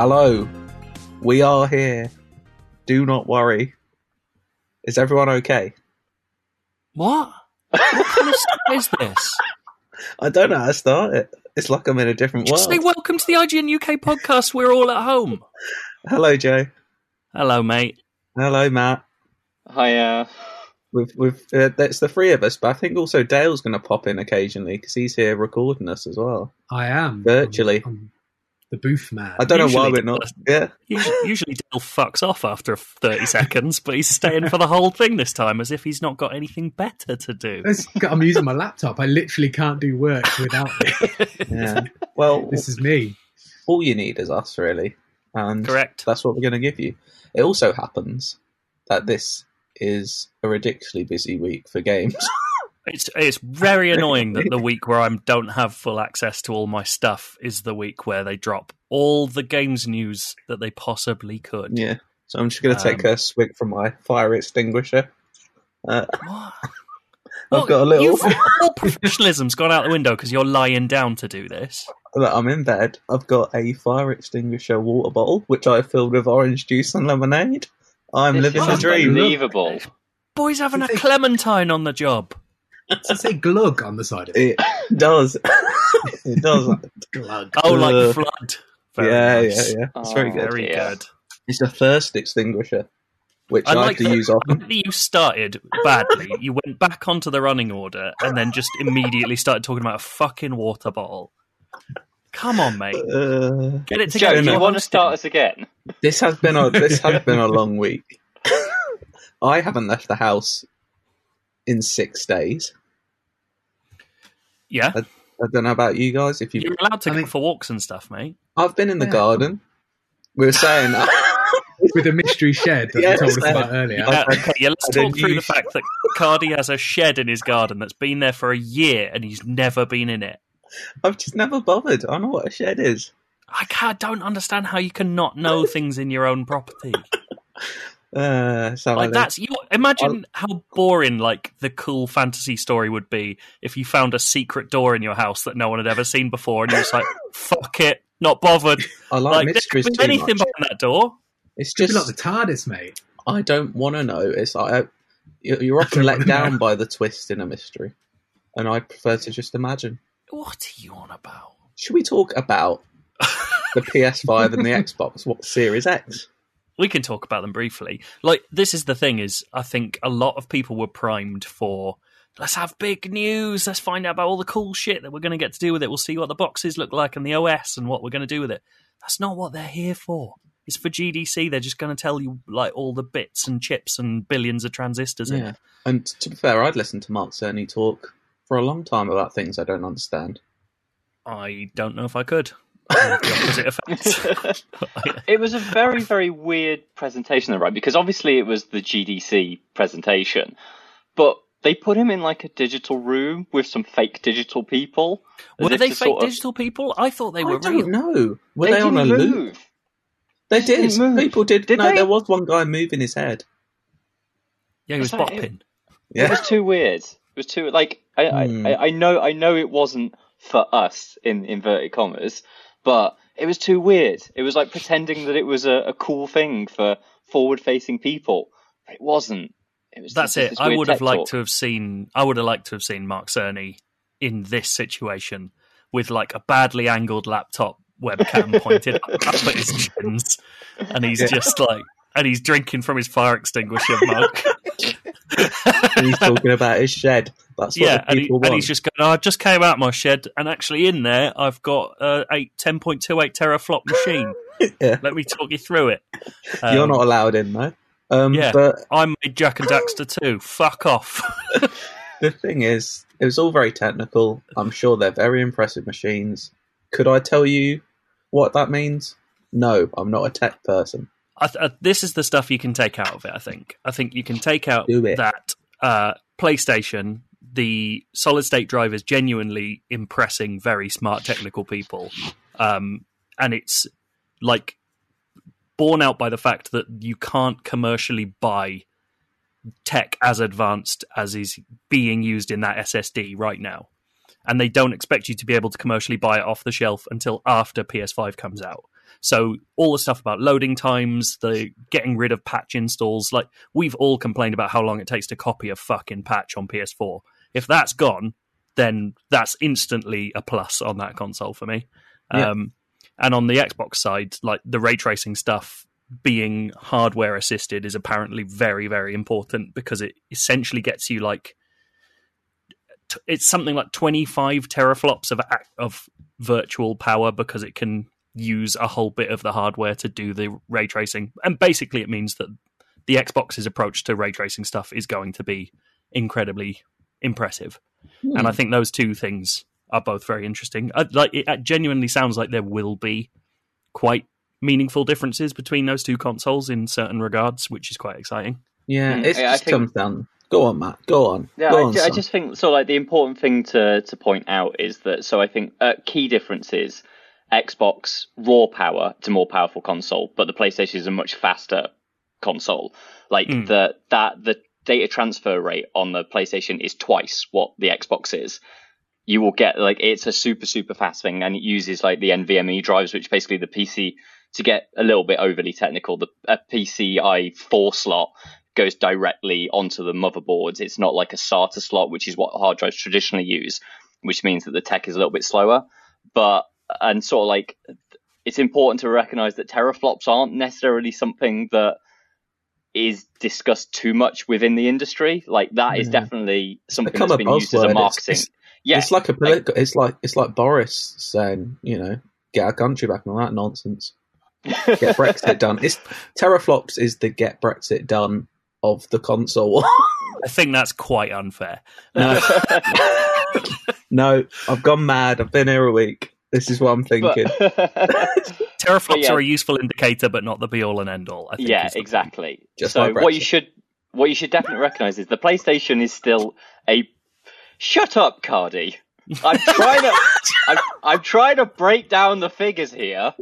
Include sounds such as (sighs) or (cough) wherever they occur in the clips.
Hello, we are here. Do not worry. Is everyone okay? What? What kind of (laughs) stuff is this? I don't know how to start it. It's like I'm in a different world. Just world. say welcome to the IGN UK podcast. We're all at home. Hello, Joe. Hello, mate. Hello, Matt. Hi, uh, We've, we've, uh, that's the three of us, but I think also Dale's going to pop in occasionally because he's here recording us as well. I am Virtually. I'm, I'm the booth man. I don't know why we're not. Yeah, Usually, usually Dale fucks off after 30 seconds, but he's staying for the whole thing this time as if he's not got anything better to do. I'm using my laptop. I literally can't do work without it. (laughs) yeah. Well, This is me. all you need is us, really, and Correct. that's what we're going to give you. It also happens that this is a ridiculously busy week for games. (laughs) It's it's very (laughs) annoying that the week where I don't have full access to all my stuff is the week where they drop all the games news that they possibly could. yeah, so I'm just going to take Um, a swig from my fire extinguisher. Uh, (laughs) I've got a little. you've- all (laughs) professionalism's gone out the window because you're lying down to do this. that I'm in bed. I've got a fire extinguisher water bottle, which I filled with orange juice and lemonade. I'm this living is the dream. Unbelievable. Boys having a clementine on the job. Does it say glug on the side of it? It does. (laughs) it does. Glug. Oh, like Uh, flood. Very yeah, nice. yeah, yeah. It's very Oh, good. Very dear. good. It's a thirst extinguisher, which I, I have like to that- use often. You started badly. You went back onto the running order and then just immediately started talking about a fucking water bottle. Come on, mate. Uh, Get it Joe, together. do you want to start us again? this has been a this has (laughs) been a long week. I haven't left the house in six days. Yeah. I don't know about you guys. If you, You're allowed to I go mean- for walks and stuff, mate. I've been in the Yeah. garden. We were saying that. (laughs) With a mystery shed that Yes, you told us about earlier. I- Uh, okay, yeah, let's I talk through the use- fact that Cardy has a shed in his garden that's been there for a year and he's never been in it. I've just never bothered. I don't know what a shed is. I can't, don't understand how you can not know things in your own property. (laughs) Uh, so Like that's you. Imagine how boring like the cool fantasy story would be if you found a secret door in your house that no one had ever seen before, and you're just like, (laughs) "Fuck it, not bothered." I like, Like there mysteries could be too anything much. behind that door. It's just like the TARDIS, mate. I don't want to know. It's like I, you- you're often let down by the twist in a mystery, and I prefer to just imagine. What are you on about? Should we talk about the PS5 and the (laughs) Xbox what, Series X? We can talk about them briefly. Like this is the thing is I think a lot of people were primed for let's have big news, let's find out about all the cool shit that we're going to get to do with it. We'll see what the boxes look like and the OS and what we're going to do with it. That's not what they're here for. It's for GDC. They're just going to tell you like all the bits and chips and billions of transistors in Yeah. And to be fair, I'd listened to Mark Cerny talk for a long time about things I don't understand. I don't know if I could. I (laughs) have the opposite effect. (laughs) It was a very, very weird presentation, though, right? Because obviously it was the GDC presentation, but they put him in like a digital room with some fake digital people. were they fake sort of- digital people? I thought they were. I don't real. know. Were they they, on a didn't loop? move. They They did. didn't move. People did. Did no, they? there was one guy moving his head. Yeah, he was Is that it? bopping. It Yeah. was too weird. It was too like I, Hmm. I, I know I know it wasn't for us in inverted commas, but it was too weird. It was like pretending that it was a, a cool thing for forward facing people. It wasn't. It was That's just it. I would have liked talk. to have seen. I would have liked to have seen Mark Cerny in this situation with like a badly angled laptop webcam (laughs) pointed up, up at his chins, and he's Yeah. just like, and he's drinking from his fire extinguisher mug. (laughs) he's talking about his shed. That's what yeah, and, he, and he's just going. "Oh, I just came out my shed, and actually in there I've got a eight ten point two eight teraflop machine. (laughs) Yeah. Let me talk you through it. You're Um, not allowed in though. Um, yeah. But I made Jak and Daxter too. Fuck off. (laughs) the thing is, it was all very technical. I'm sure they're very impressive machines. Could I tell you what that means? No, I'm not a tech person. I th- uh, this is the stuff you can take out of it. I think. I think you can take out that uh, PlayStation, the solid state drive is genuinely impressing very smart technical people, um, and it's like borne out by the fact that you can't commercially buy tech as advanced as is being used in that SSD right now. And they don't expect you to be able to commercially buy it off the shelf until after PS5 comes out. So all the stuff about loading times, the getting rid of patch installs, like we've all complained about how long it takes to copy a fucking patch on PS4. If that's gone, then that's instantly a plus on that console for me. Yeah. Um, and on the Xbox side, like the ray tracing stuff being hardware assisted is apparently very, very important because it essentially gets you like t- it's something like 25 teraflops of of virtual power because it can use a whole bit of the hardware to do the ray tracing. And basically, it means that the Xbox's approach to ray tracing stuff is going to be incredibly impressive. And I think those two things are both very interesting. I, like it, it genuinely sounds like there will be quite meaningful differences between those two consoles in certain regards, which is quite exciting. Yeah, Mm, it yeah, just think- comes down. Go on, Matt. Go on. Yeah, Go I, on, ju- I just think so. Like the important thing to to point out is that so I think uh, key differences. Xbox raw power, to more powerful console, but the PlayStation is a much faster console. Like Mm. the that the data transfer rate on the PlayStation is twice what the Xbox is. You will get like it's a super super fast thing, and it uses like the NVMe drives, which basically the PC to get a little bit overly technical, the a PCI four slot goes directly onto the motherboards. It's not like a SATA slot, which is what hard drives traditionally use, which means that the tech is a little bit slower. But and sort of like it's important to recognize that teraflops aren't necessarily something that is discussed too much within the industry. Like that is Yeah. definitely something become that's a been used as a buzzword. It's- marketing. it's- yeah, It's like a political. It's like it's like Boris saying, you know, get our country back and all that nonsense. Get Brexit (laughs) done. It's teraflops is the get Brexit done of the console. (laughs) I think that's quite unfair. no, (laughs) no, I've gone mad. I've been here a week. This is what I'm thinking. But- Teraflops yeah. are a useful indicator, but not the be all and end all. I think yeah, exactly. Just so what you should what you should definitely recognize is the PlayStation is still a shut up, Cardy. I'm trying to (laughs) I'm, I'm trying to break down the figures here.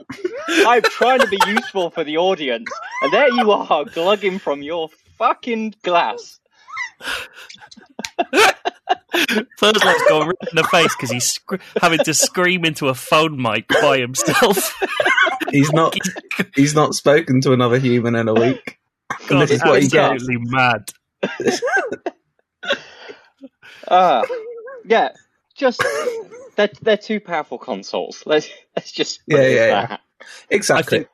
I'm trying to be useful for the audience, and there you are, glugging from your fucking glass. (laughs) Thursday's gone right in the face because he's sc- having to scream into a phone mic by himself. He's not. He's not spoken to another human in a week. God, this is what he gets. absolutely mad. Ah, yeah, just they're they're two powerful consoles. Let's let's just put Yeah, it as yeah, yeah. Exactly. I think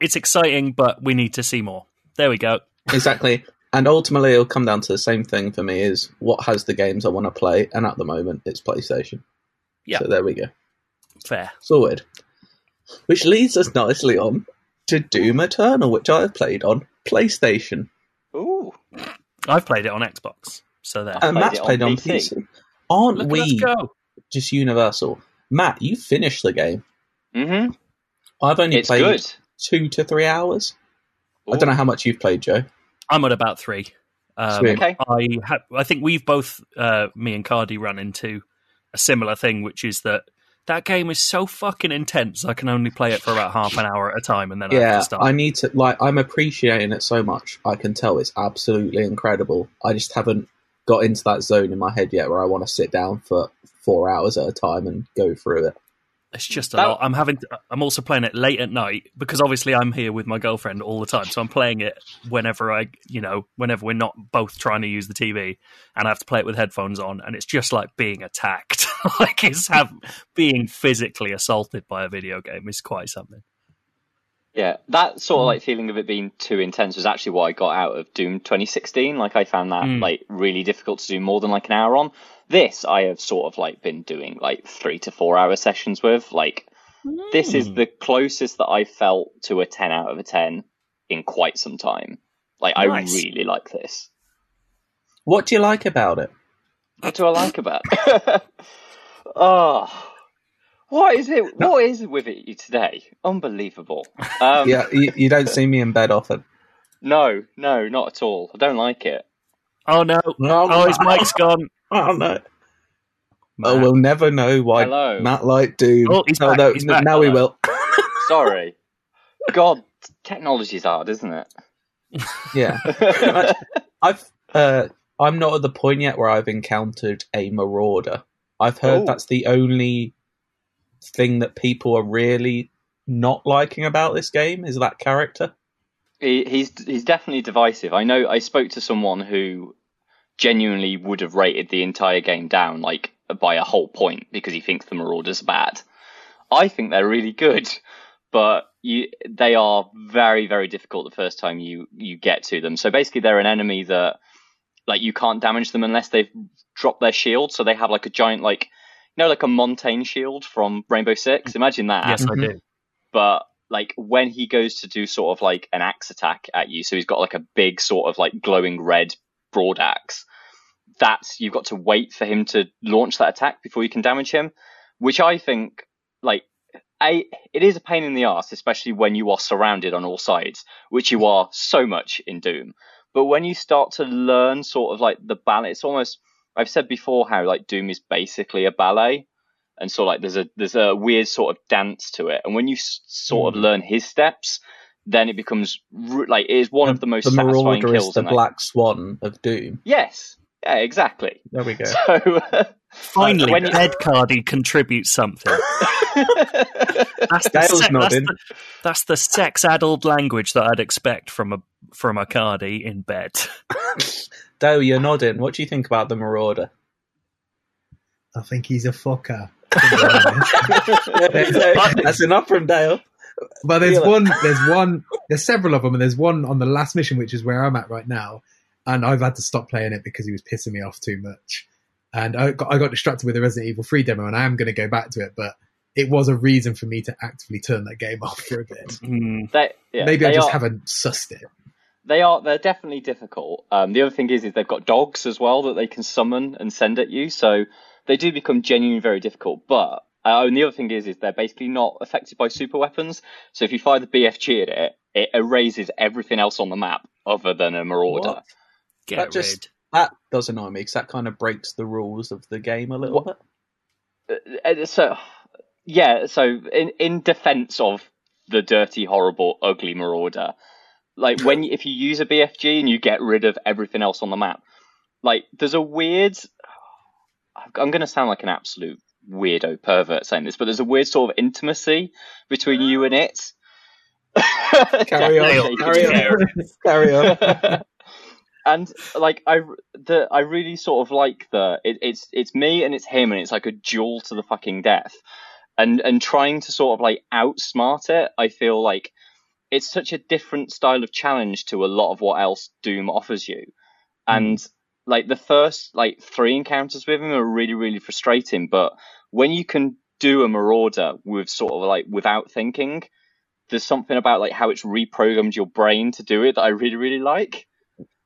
it's exciting, but we need to see more. There we go. exactly. And ultimately, it'll come down to the same thing for me: is what has the games I want to play, and at the moment, it's PlayStation. Yeah. So there we go. Fair. Sorted. Which leads us nicely on to Doom Eternal, which I have played on PlayStation, Ooh, I've played it on Xbox, so there. and played Matt's it on played on PC. PC. Aren't Look we go. just universal? Matt, you finished the game. mm-hmm. I've only It's played good. two to three hours. I don't know how much you've played, Joe. I'm at about three. Um, Okay. I ha- I think we've both, uh, me and Cardy, run into a similar thing, which is that that game is so fucking intense. I can only play it for about half an hour at a time, and then I have Yeah, to stop. I need to like. I'm appreciating it so much. I can tell it's absolutely incredible. I just haven't got into that zone in my head yet where I want to sit down for four hours at a time and go through it. It's just a That- lot. I'm having. To, I'm also playing it late at night because obviously I'm here with my girlfriend all the time, so I'm playing it whenever I, you know, whenever we're not both trying to use the TV, and I have to play it with headphones on, and it's just like being attacked. (laughs) like it's have being physically assaulted by a video game is quite something. Yeah, that sort of like feeling of it being too intense was actually what I got out of Doom 2016. Like I found that Mm. like really difficult to do more than like an hour on. This I have sort of like been doing like three to four hour sessions with. Like this is Mm. the closest that I felt to a 10 out of a 10 in quite some time. Like I really like this. What do you like about it? What do I like about it? oh, (laughs) what is it? What is it with it today? Unbelievable. Um, yeah, you, you don't see me in bed often. No, no, not at all. I don't like it. Oh no! Oh, his mic's gone. Oh no! Oh, Matt. we'll never know why Hello. Matt liked Doom. Oh, he's back, no, he's n- back. now we will. (laughs) Sorry. God, technology's hard, isn't it? (laughs) yeah, (laughs) I've. Uh, I'm not at the point yet where I've encountered a marauder. I've heard Oh. that's the only thing that people are really not liking about this game? Is that character? He, he's he's definitely divisive. I know. I spoke to someone who genuinely would have rated the entire game down like by a whole point because he thinks the Marauders are bad. I think they're really good, but you they are very very difficult the first time you you get to them. So basically, they're an enemy that like you can't damage them unless they've dropped their shield. So they have like a giant like you know like a Montagne shield from Rainbow Six. Imagine that. Yes, I Mhm. do. but like when he goes to do sort of like an axe attack at you, so he's got like a big sort of like glowing red broad axe. That's you've got to wait for him to launch that attack before you can damage him, which I think like a it is a pain in the ass, especially when you are surrounded on all sides, which you are so much in Doom. But when you start to learn sort of like the balance, it's almost I've said before how like Doom is basically a ballet and so like there's a there's a weird sort of dance to it and when you s- sort of Mm. learn his steps then it becomes like it is one of the most the satisfying Marauder kills is the in that- Black Swan of Doom. yes yeah exactly There we go. (laughs) so uh, Finally, when you- Ed Cardy contributes something. (laughs) That's the, Dale's se- that's, nodding. the, that's the sex-addled language that I'd expect from a from a Cardy in bed. (laughs) Dale, you're nodding. What do you think about the Marauder? I think he's a fucker. to be honest. That's enough from Dale. But there's Feel it. one, (laughs) there's one, there's several of them, and there's one on the last mission, which is where I'm at right now. And I've had to stop playing it because he was pissing me off too much. And I got, I got distracted with the Resident Evil 3 demo, and I am going to go back to it, but it was a reason for me to actively turn that game (laughs) off for a bit. Hmm. they, yeah, Maybe I just are, haven't sussed it. they are they're definitely difficult um the other thing is is they've got dogs as well that they can summon and send at you so they do become genuinely very difficult but uh, and the other thing is is they're basically not affected by super weapons so if you fire the bfg at it it erases everything else on the map other than a marauder What? Get That just- That does annoy me because that kind of breaks the rules of the game a little What- bit. Uh, so yeah so in in defense of the dirty horrible ugly marauder like when if you use a bfg and you get rid of everything else on the map like there's a weird i'm going to sound like an absolute weirdo pervert saying this but there's a weird sort of intimacy between you and it (laughs) Carry on, carry on. (laughs) Carry on. (laughs) and like I, the I really sort of like the it, it's it's me and it's him and it's like a duel to the fucking death, and and trying to sort of like outsmart it. I feel like it's such a different style of challenge to a lot of what else Doom offers you, and hmm. Like the first like three encounters with him are really really frustrating. But when you can do a Marauder with sort of like without thinking, there's something about like how it's reprogrammed your brain to do it that I really really like.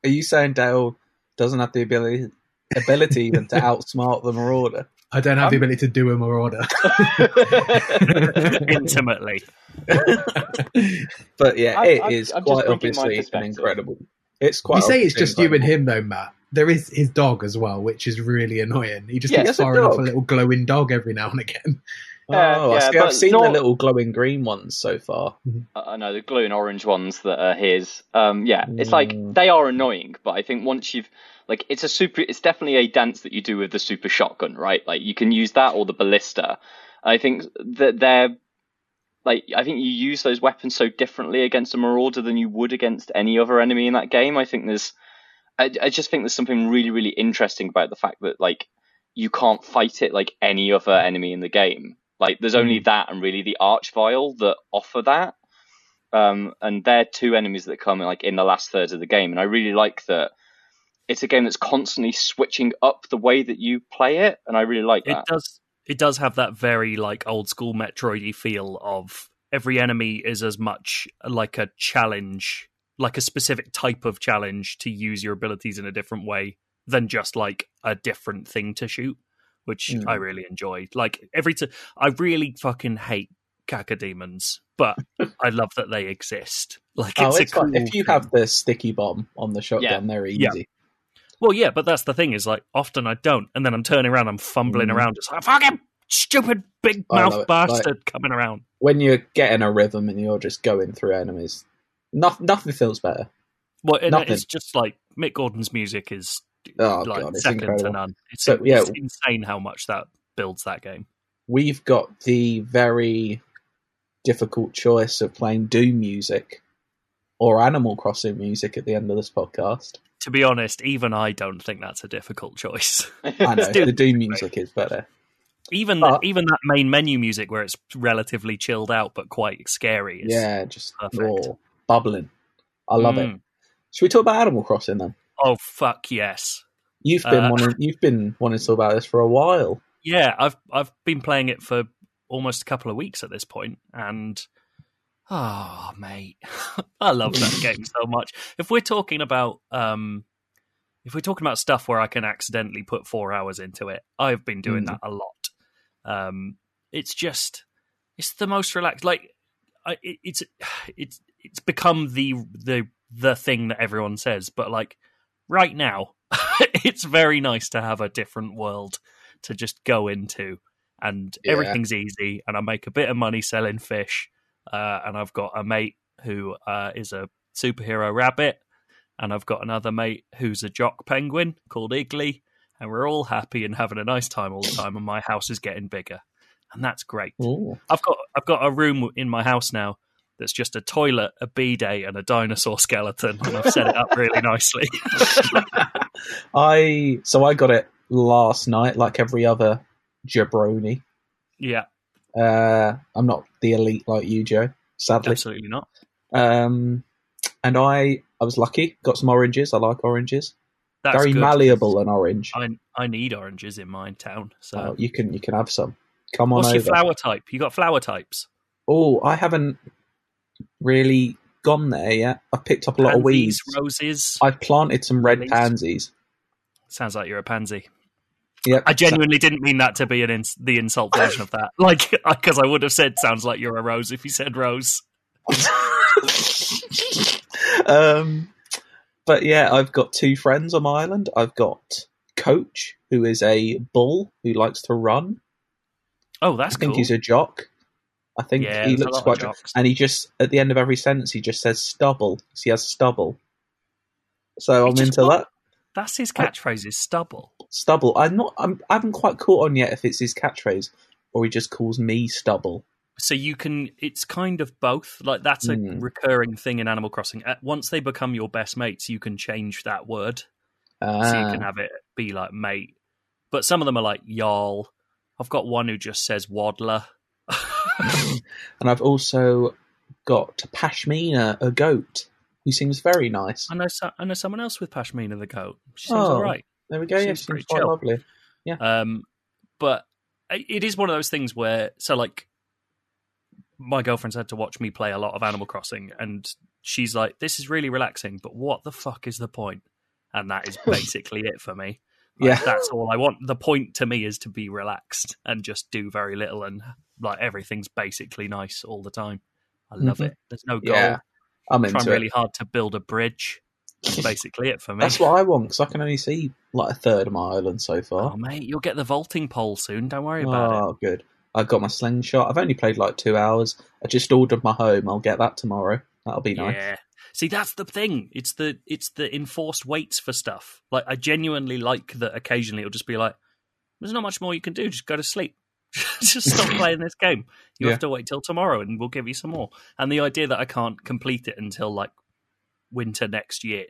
Are you saying Dale doesn't have the ability ability even to (laughs) outsmart the Marauder? I don't have the Um, ability to do a marauder. (laughs) Intimately. (laughs) But yeah, I- it I'm- is I'm quite obviously an incredible. It's quite. you say it's obviously just you and him, though, Matt. There is his dog as well, which is really annoying. He just Yeah, keeps it's a firing off a little glowing dog every now and again. Yeah, Oh, I see, I've seen not- the little glowing green ones so far. I I know the glowing orange ones that are his. Um, yeah, it's like Mm. they are annoying, but I think once you've like, it's a super. It's definitely a dance that you do with the super shotgun, right? Like you can use that or the ballista. I think that they're like I think you use those weapons so differently against a marauder than you would against any other enemy in that game. I think there's, I, I just think there's something really really interesting about the fact that like you can't fight it like any other enemy in the game. Like there's only that and really the Archvile that offer that. Um, and they're two enemies that come like in the last third of the game, and I really like that. It's a game that's constantly switching up the way that you play it, and I really like It that. does. It does have that very like old school Metroidy feel of every enemy is as much like a challenge, like a specific type of challenge to use your abilities in a different way than just like a different thing to shoot, which Mm. I really enjoy. Like every time, I really fucking hate cacodemons, but (laughs) I love that they exist. Like Oh, it's, it's a cool. If you thing. have the sticky bomb on the shotgun, they're easy. Yeah. Well, yeah, but that's the thing is like often I don't, and then I'm turning around, I'm fumbling Mm. around, just like fucking stupid big mouth it. bastard coming around. When you're getting a rhythm and you're just going through enemies, no, nothing feels better. Well, and Nothing. it's just like Mick Gordon's music is Oh like god, it's second to none. It's, So, yeah. it's insane how much that builds that game. We've got the very difficult choice of playing Doom music or Animal Crossing music at the end of this podcast. To be honest, even I don't think that's a difficult choice. (laughs) I know Doom the Doom (laughs) music is better. even But- even that main menu music where it's relatively chilled out but quite scary. Is, Yeah, just perfect. raw, bubbling. I love it. Mm. Should we talk about Animal Crossing then? Oh fuck yes. You've been Uh, wanting, (laughs) you've been wanting to talk about this for a while. Yeah, I've I've been playing it for almost a couple of weeks at this point, and oh mate, (laughs) I love that game so much. If we're talking about um, if we're talking about stuff where I can accidentally put four hours into it, I've been doing Mm. that a lot. Um, it's just it's the most relaxed. Like it, it's it's it's become the the the thing that everyone says, but like right now, (laughs) it's very nice to have a different world to just go into, and Yeah. everything's easy. And I make a bit of money selling fish, uh, and I've got a mate who uh, is a superhero rabbit, and I've got another mate who's a jock penguin called Iggly, and we're all happy and having a nice time all the time. And my house is getting bigger, and that's great. Ooh. I've got I've got a room in my house now that's just a toilet, a bidet, and a dinosaur skeleton, and I've set it up really (laughs) nicely. (laughs) I so I got it last night, like every other jabroni. yeah, Uh, I'm not the elite like you, Joe. Sadly, absolutely not. um, and I I was lucky. Got some oranges. I like oranges. That's Very good. malleable an orange. I I need oranges in my town. So, Oh, you can you can have some. Come on what's over. your flower type? You got flower types? Oh, I haven't really gone there yet. I've picked up a lot of weeds. roses. I've planted some red pansies. Sounds like you're a pansy. Yep. I genuinely didn't mean that to be an ins- the insult version of that. Like, (laughs) because I would have said, "Sounds like you're a rose" if you said rose. (laughs) um, but yeah, I've got two friends on my island. I've got Coach, who is a bull who likes to run. Oh, that's I think cool. he's a jock. I think Yeah, he looks quite. And he just at the end of every sentence, he just says stubble. he has stubble. So He I'm into that That's his catchphrase. Is stubble. stubble. I'm not. I'm, I haven't quite caught on yet if it's his catchphrase or he just calls me stubble. so you can it's kind of both like that's a Mm. recurring thing in animal crossing once they become your best mates you can change that word so you Ah. can have it be like mate but some of them are like y'all i've got one who just says waddler (laughs) and I've also got Pashmina, a goat, who seems very nice. i know so- i know someone else with pashmina the goat she seems Oh. all right There we go. Yeah, Seems seems quite chill. lovely. Um, but it is one of those things where, so like, my girlfriend's had to watch me play a lot of Animal Crossing, and she's like, "This is really relaxing, but what the fuck is the point?" And that is (laughs) basically it for me. Like, Yeah. that's all I want. The point to me is to be relaxed and just do very little, and like everything's basically nice all the time. I love Mhm. it. There's no goal. Yeah, I'm Trying into really hard to build a bridge. That's (laughs) basically it for me. That's what I want because I can only see like a third of my island so Oh far. mate, you'll get the vaulting pole soon. Don't worry about it. Oh, good. I've got my slingshot. I've only played like two hours. I just ordered my home. I'll get that tomorrow. That'll be nice. Yeah. See, that's the thing. It's the it's the enforced waits for stuff. Like I genuinely like that. Occasionally, it'll just be like, "There's not much more you can do. Just go to sleep. (laughs) just stop (laughs) playing this game. You Yeah. have to wait till tomorrow, and we'll give you some more." And the idea that I can't complete it until like winter next year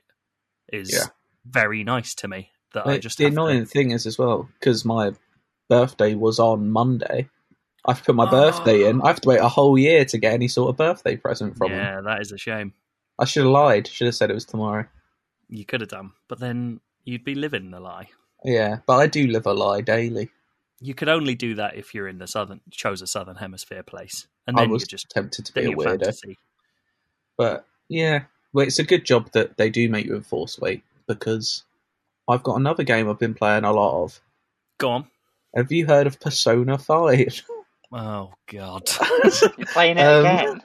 is Yeah. very nice to me. That I just the have to- annoying thing is as well because my birthday was on Monday. I've put my ah. birthday in. I have to wait a whole year to get any sort of birthday present from them. yeah, that is a shame. I should have lied. Should have said it was tomorrow. You could have done, but then you'd be living the lie. Yeah, but I do live a lie daily. You could only do that if you're in the southern, chose a southern hemisphere place, and I then was you're just tempted to be a you're weirdo, fantasy. but yeah, well, it's a good job that they do make you enforce weight because I've got another game I've been playing a lot of. Go on. Have you heard of Persona Five? Oh God. (laughs) You're playing it Um, again.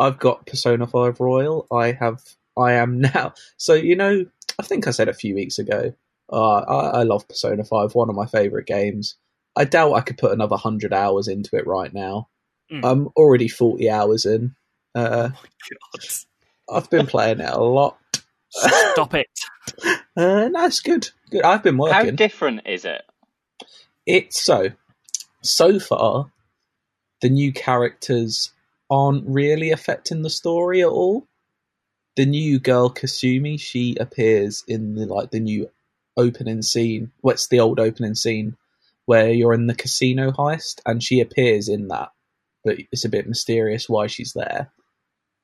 I've got Persona 5 Royal. I have. I am (laughs) now. So you know, I think I said a few weeks ago. Uh, I, I love Persona 5. One of my favorite games. I doubt I could put another hundred hours into it right now. Mm. I'm already forty hours in. Uh, God. I've been playing it a lot. Stop it. (laughs) Uh, no, it's good. Good. I've been working. How different is it? it's so. So far, the new characters aren't really affecting the story at all. The new girl Kasumi, she appears in the like the new opening scene. What's the old opening scene where you're in the casino heist, and she appears in that, but it's a bit mysterious why she's there.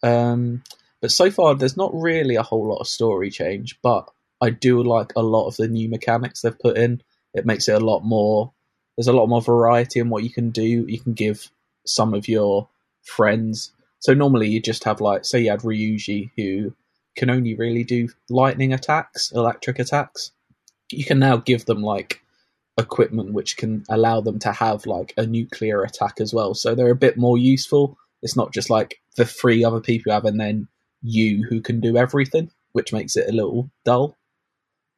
Um, but so far, there's not really a whole lot of story change, but I do like a lot of the new mechanics they've put in. It makes it a lot more. There's a lot more variety in what you can do. You can give some of your friends. So normally you just have like, say you had Ryuji who can only really do lightning attacks, electric attacks. You can now give them like equipment which can allow them to have like a nuclear attack as well. So they're a bit more useful. It's not just like the three other people you have and then you who can do everything, which makes it a little dull.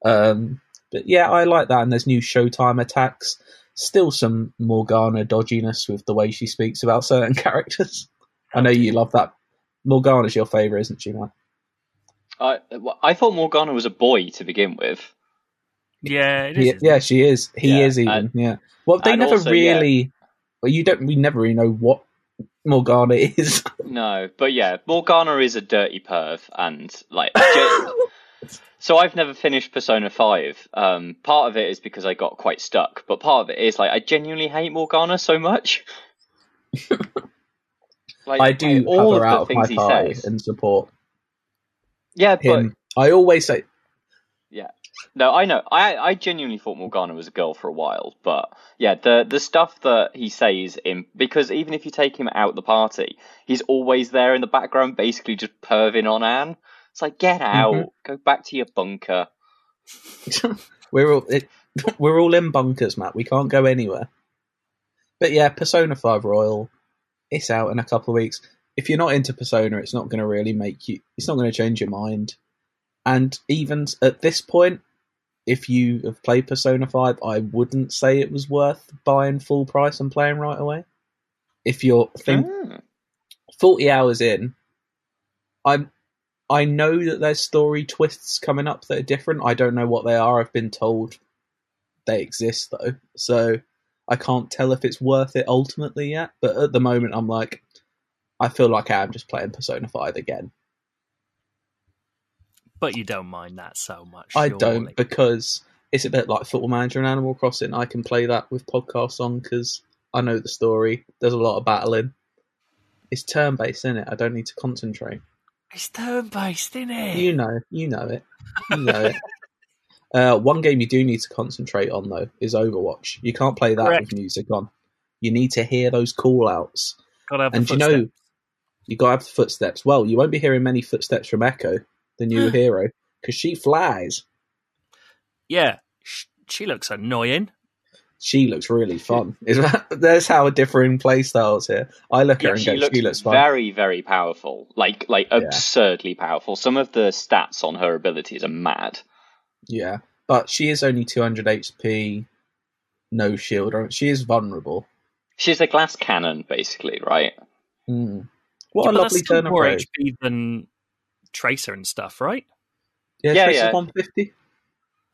Um, but yeah, I like that. And there's new Showtime attacks. Still some Morgana dodginess with the way she speaks about certain (laughs) characters. I know you love that. Morgana's your favourite, isn't she, Matt? I I thought Morgana was a boy to begin with. Yeah, it is. He- yeah, it? she is. He Yeah, is even. and- yeah. Well, they never also, yeah. really. Well, you don't. We never really know what Morgana (laughs) is. No, but yeah, Morgana is a dirty perv, and like, ge- (laughs) so I've never finished Persona Five. Um, part of it is because I got quite stuck, but part of it is like I genuinely hate Morgana so much. (laughs) like, I do like, all have her of out the of my he party says. and support Yeah, but. I always say, yeah. No, I know. I I genuinely thought Morgana was a girl for a while, but yeah, the the stuff that he says in because even if you take him out the party, he's always there in the background, basically just perving on Ann. It's like get out, Mhm. go back to your bunker. (laughs) we're all it, (laughs) we're all in bunkers, Matt. We can't go anywhere. But yeah, Persona Five Royal, it's out in a couple of weeks. If you're not into Persona, it's not going to really make you. It's not going to change your mind. And even at this point, if you have played Persona Five, I wouldn't say it was worth buying full price and playing right away. If you're think Mm. 40 hours in i'm i know that there's story twists coming up that are different. I don't know what they are. I've been told they exist though. So i can't tell if it's worth it ultimately yet but at the moment i'm like i feel like i'm just playing persona 5 again. But you don't mind that so much. i surely. don't because it's a bit like football manager and animal crossing. I can play that with podcasts on because i know the story. There's a lot of battling. It's turn based isn't it i don't need to concentrate It's turn based, isn't it? You know, you know it. You know it. (laughs) Uh, one game you do need to concentrate on though is Overwatch. You can't play that Correct. with music on. You need to hear those call outs. Gotta have the And you know, you got to have the footsteps. Well, you won't be hearing many footsteps from Echo, the new hero, because she flies. yeah, she looks annoying. She looks really fun. (laughs) Is that, there's how differing play styles here. I look at Yeah, her and she go, looks, she looks fun. very, very powerful. Like, like Yeah. absurdly powerful. Some of the stats on her abilities are mad. Yeah, but she is only 200 HP, no shield. She is vulnerable. She's a glass cannon, basically, right? Mm. What Yeah, a lovely turn of more phrase. HP than Tracer and stuff, right? Yeah, Yeah, Tracer's yeah. 150.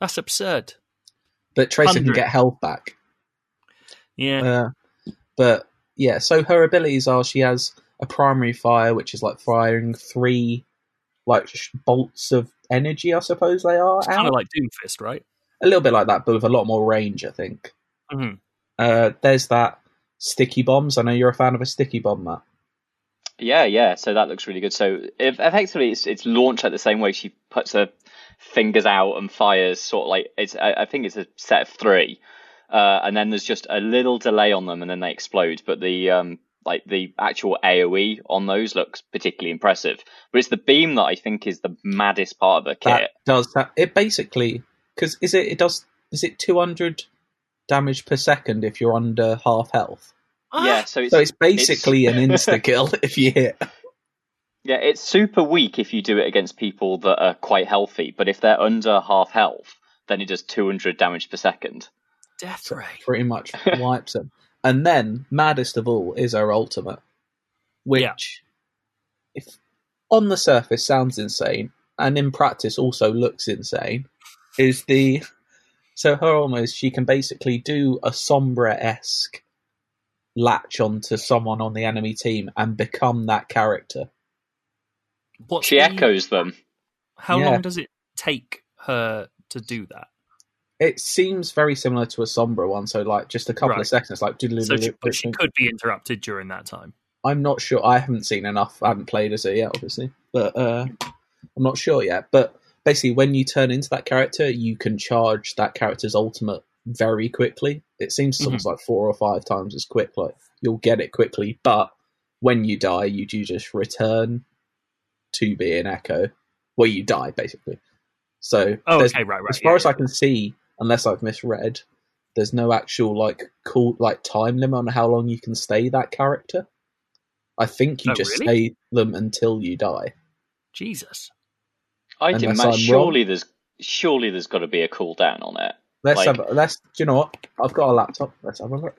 That's absurd. But Tracer can get health back. Yeah, Uh, but yeah, so her abilities are she has a primary fire, which is like firing three like sh- bolts of energy, I suppose they are. kind of like Doomfist, right? a little bit like that, but with a lot more range, I think. Mhm. Uh, there's that sticky bombs. I know you're a fan of a sticky bomb, Matt. Yeah, yeah. So that looks really good. So if, effectively, it's it's launched at the same way she puts her fingers out and fires. Sort of like it's. I, I think it's a set of three, uh, and then there's just a little delay on them, and then they explode. But the um like the actual AOE on those looks particularly impressive. But it's the beam that I think is the maddest part of the kit. That does that. It basically because is it it does is it 200 damage per second if you're under half health. yeah, so it's So it's basically an insta kill (laughs) if you hit. Yeah, it's super weak if you do it against people that are quite healthy, but if they're under half health, then it does 200 damage per second. Death Ray. pretty much (laughs) wipes them. And then, maddest of all, is her ultimate, which, if on the surface sounds insane, and in practice also looks insane, is the so her almost she can basically do a Sombra esque latch onto someone on the enemy team and become that character. What's She the- echoes them. How Yeah. long does it take her to do that? It seems very similar to a Sombra one, so like just a couple Right. of seconds, like So she, but she could be interrupted during that time. I'm not sure. I haven't seen enough. I haven't played as her yet, obviously, but uh, I'm not sure yet. But basically, when you turn into that character, you can charge that character's ultimate very quickly. It seems Mm-hmm. something like four or five times as quick. Like you'll get it quickly, but when you die, you do just return to being Echo. where you die basically. So Oh, okay, right, right. as far yeah, as I can see, unless I've misread, there's no actual like cool like time limit on how long you can stay that character. I think you Oh, just really? stay them until you die. Jesus. I Unless demand. I'm wrong. Surely there's surely there's got to be a cooldown on it. Let's Like- have a- let's. Do you know what? I've got a laptop. Let's have a look.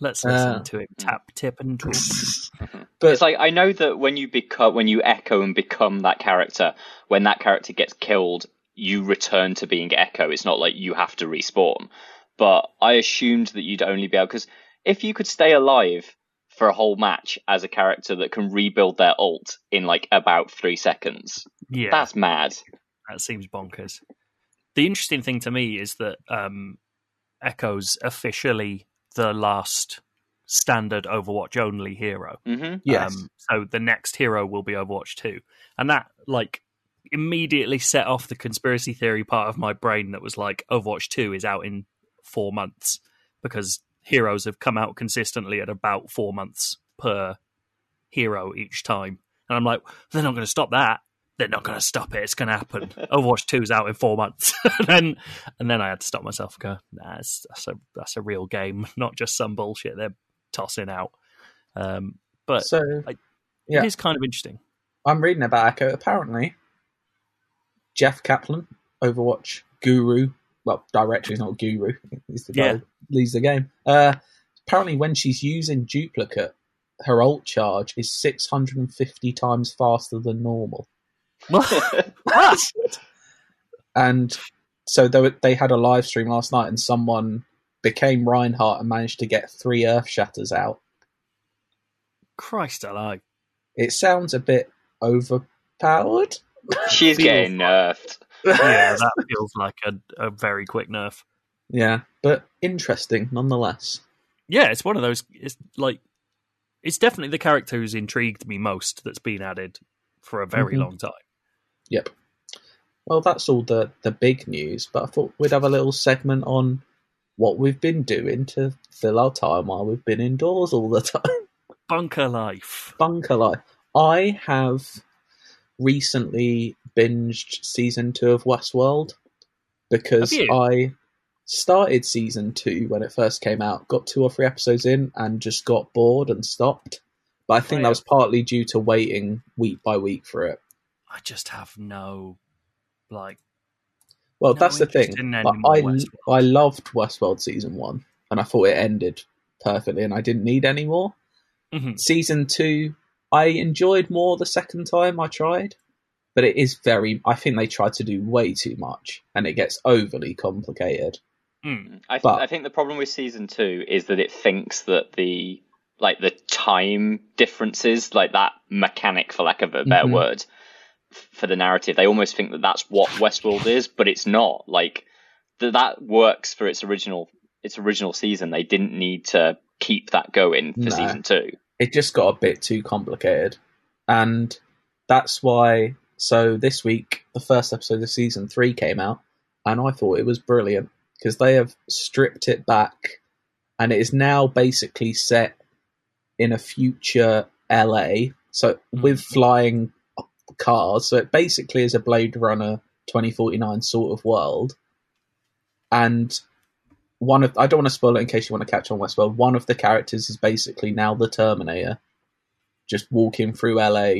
Let's listen Uh, to it tap, tip, and twist. (laughs) But It's like I know that when you become when you echo and become that character, when that character gets killed, you return to being Echo. It's not like you have to respawn. But I assumed that you'd only be able because if you could stay alive for a whole match as a character that can rebuild their alt in like about three seconds, Yeah, that's mad. that seems bonkers. The interesting thing to me is that um, Echo's officially the last standard Overwatch only hero. hmm yes, Um, so the next hero will be Overwatch 2. And that, like, immediately set off the conspiracy theory part of my brain that was like, Overwatch 2 is out in four months because heroes have come out consistently at about four months per hero each time. And I'm like, they're not going to stop that. They're not going to stop it. It's going to happen. (laughs) Overwatch 2 is out in four months. (laughs) and then and then I had to stop myself and go, nah, it's, that's, a, that's a real game, (laughs) not just some bullshit they're tossing out. Um, but so I- yeah. it is kind of interesting. I'm reading about Echo. Apparently, Jeff Kaplan, Overwatch guru. Well, director, he's not guru. He's the guy Yeah. who leads the game. Uh, apparently, when she's using duplicate, her ult charge is 650 times faster than normal. (laughs) And so they, were, they had a live stream last night, and someone became Reinhardt and managed to get three Earth Shatters out. Christ alive. It sounds a bit overpowered. She's (laughs) getting nerfed. Yeah, that (laughs) feels like a, a very quick nerf. Yeah, but interesting nonetheless. Yeah, it's one of those. It's like it's definitely the character who's intrigued me most that's been added for a very Mhm. long time. Yep. Well, that's all the the big news. But I thought we'd have a little segment on what we've been doing to fill our time while we've been indoors all the (laughs) time. Bunker life. Bunker life. I have recently binged season two of Westworld because I started season two when it first came out, got two or three episodes in, and just got bored and stopped. But I think Oh, that was partly due to waiting week by week for it. I just have no like. Well, No that's the thing. I, I, Westworld. I loved Westworld season one, and I thought it ended perfectly, and I didn't need any more. Mhm. Season two, I enjoyed more the second time I tried, but it is very. I think they tried to do way too much, and it gets overly complicated. Mm. I, th- But- I think the problem with season two is that it thinks that the like the time differences, like that mechanic, for lack of a better Mhm. word, f- for the narrative, they almost think that that's what Westworld is, but it's not. Like th- that works for its original its original season. They didn't need to keep that going for No. season two. It just got a bit too complicated, and that's why. So this week, the first episode of season three came out, and I thought it was brilliant because they have stripped it back, and it is now basically set in a future LA, so with mm. flying cars. So it basically is a Blade Runner 2049 sort of world. And one of I don't want to spoil it in case you want to catch on Westworld. One of the characters is basically now the Terminator, just walking through LA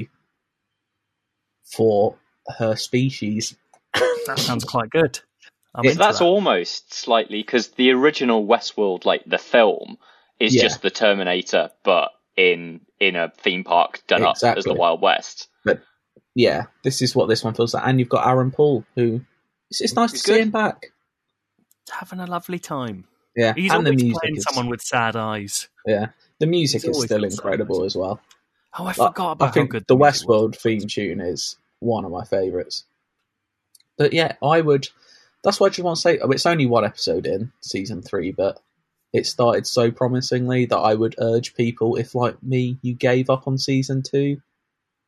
for her species. That (laughs) sounds quite good. I'm Yeah, that's that. almost slightly because the original Westworld, like the film, is Yeah. just the Terminator, but in in a theme park done up as the Wild West. Yeah, this is what this one feels like. And you've got Aaron Paul, who it's, it's nice He's to see him back. having a lovely time. Yeah, He's and the always playing is someone with sad eyes. yeah, the music He's is still incredible as well. Oh, I Like, forgot about I think good the music was. Westworld theme tune is one of my favourites. But yeah, I would. That's why I just want to say. oh, It's only one episode in season three, but it started so promisingly that I would urge people, if like me, you gave up on season two,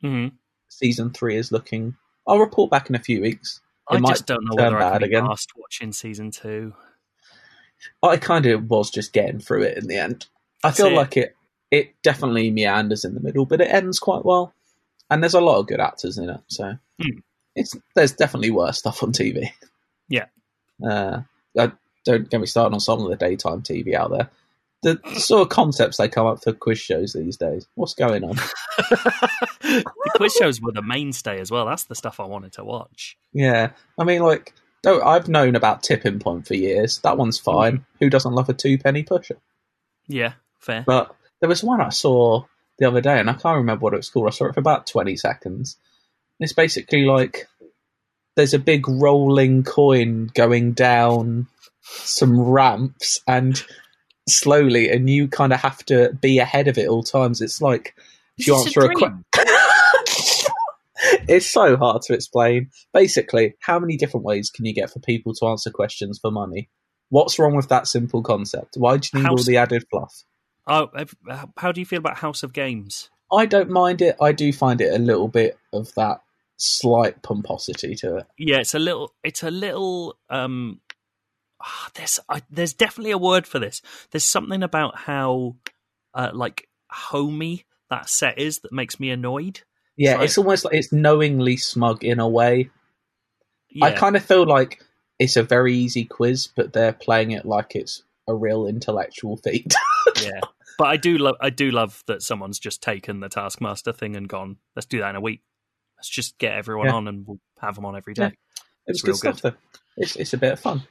Mhm. Season three is looking. I'll report back in a few weeks. It I might just don't know whether I can be asked watching season two. I kind of was just getting through it in the end. I feel it. like it. It definitely meanders in the middle, but it ends quite well. And there's a lot of good actors in it, so Hmm. it's there's definitely worse stuff on TV. Yeah. Uh, I, don't get me started on some of the daytime TV out there. The sort of concepts they come up for quiz shows these days. What's going on? (laughs) (laughs) the quiz shows were the mainstay as well. That's the stuff I wanted to watch. Yeah, I mean, like, don't, I've known about Tipping Point for years. That one's hmm. fine. Who doesn't love a two penny pusher? Yeah, fair. But there was one I saw the other day, and I can't remember what it was called. I saw it for about 20 seconds. It's basically like there's a big rolling coin going down some ramps, and slowly, and you kind of have to be ahead of it all times. It's like if you answer a a question. (laughs) it's so hard to explain. Basically, how many different ways can you get for people to answer questions for money? What's wrong with that simple concept? Why do you need all the added fluff? Oh, how do you feel about House of Games? I don't mind it. I do find it a little bit of that slight pomposity to it. Yeah, it's a little. It's a little. Um, ah, there's I, there's definitely a word for this. There's something about how, uh, like homey that set is that makes me annoyed. Yeah, Right. it's almost like it's knowingly smug in a way. Yeah, I kind of feel like it's a very easy quiz, but they're playing it like it's a real intellectual feat. (laughs) yeah. But I do love. I do love that someone's just taken the Taskmaster thing and gone. Let's do that in a week. Let's just get everyone Yeah. on, and we'll have them on every day. Yeah. day. it was It's good real stuff, though. It's it's a bit of fun.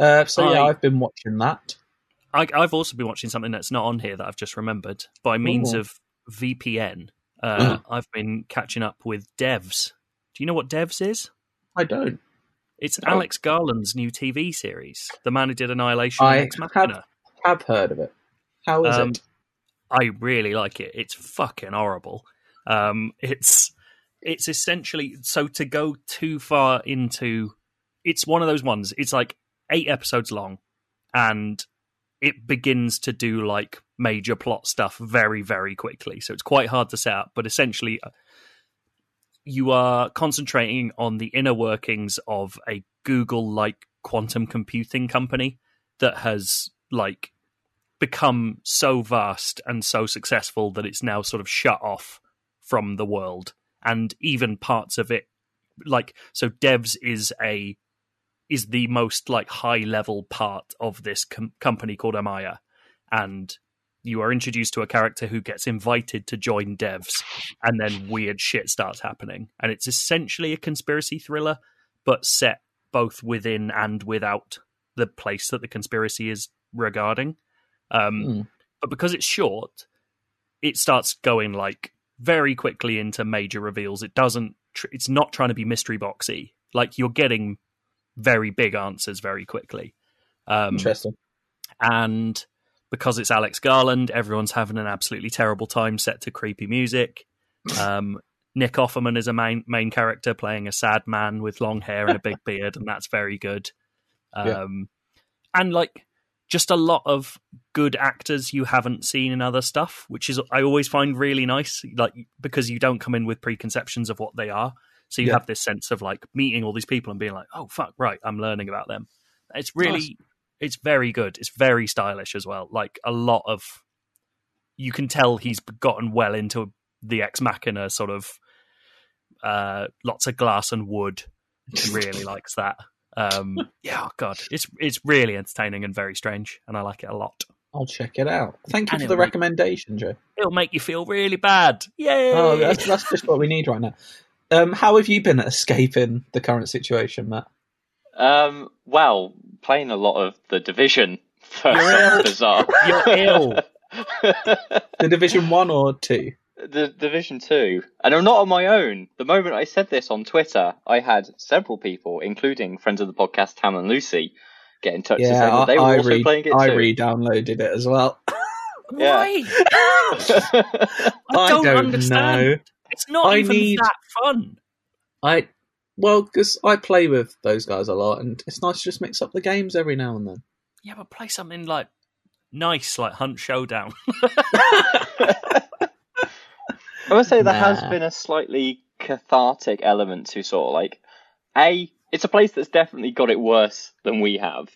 Uh, so yeah, I- I've been watching that. I, I've also been watching something that's not on here that I've just remembered by means Ooh. of VPN. Uh, Mm. I've been catching up with Devs. Do you know what Devs is? I don't. It's Oh. Alex Garland's new TV series, the man who did Annihilation I and Ex Machina. have have heard of it. How is Um, it? I really like it. It's fucking horrible. Um, (laughs) it's it's essentially so to go too far into. It's one of those ones. It's like eight episodes long, and it begins to do like major plot stuff very very quickly. So it's quite hard to set up. But essentially, uh, you are concentrating on the inner workings of a Google like quantum computing company that has like become so vast and so successful that it's now sort of shut off from the world and even parts of it like so devs is a is the most like high level part of this com- company called amaya and you are introduced to a character who gets invited to join devs and then weird shit starts happening and it's essentially a conspiracy thriller but set both within and without the place that the conspiracy is regarding um, Hmm. but because it's short, it starts going like very quickly into major reveals. It doesn't. Tr- it's not trying to be mystery boxy. Like you're getting very big answers very quickly. Um, Interesting. and because it's Alex Garland, everyone's having an absolutely terrible time set to creepy music. Um, Nick Offerman is a main main character playing a sad man with long hair and a big (laughs) beard, and that's very good. Um, Yeah. And like just a lot of good actors you haven't seen in other stuff, which is I always find really nice, like because you don't come in with preconceptions of what they are, so you Yeah. have this sense of like meeting all these people and being like, oh fuck, right, I'm learning about them. It's really, it's very good. It's very stylish as well. Like a lot of, you can tell he's gotten well into the Ex Machina sort of, uh, lots of glass and wood. He really (laughs) likes that. Um, (laughs) yeah, oh god, it's it's really entertaining and very strange, and I like it a lot. I'll check it out. Thank you And for the make- recommendation, Joe. It'll make you feel really bad. Yay! Oh, that's, that's just what we need right now. Um, how have you been escaping the current situation, Matt? Um, well, playing a lot of the division (laughs) for You're something ill. bizarre. You're ill. (laughs) The Division One or Two? the Division Two, and I'm not on my own. The moment I said this on Twitter, I had several people, including friends of the podcast Tam and Lucy, get in touch to say Yeah, that I, they were I, also re- playing it I too. re-downloaded it as well. Yeah. Why? (laughs) I don't, understand. know. It's not I even need- that fun. I well, because I play with those guys a lot, and it's nice to just mix up the games every now and then. Yeah, but play something like nice, like Hunt Showdown. (laughs) I would say there has been a slightly cathartic element to sort of like a. It's a place that's definitely got it worse than we have,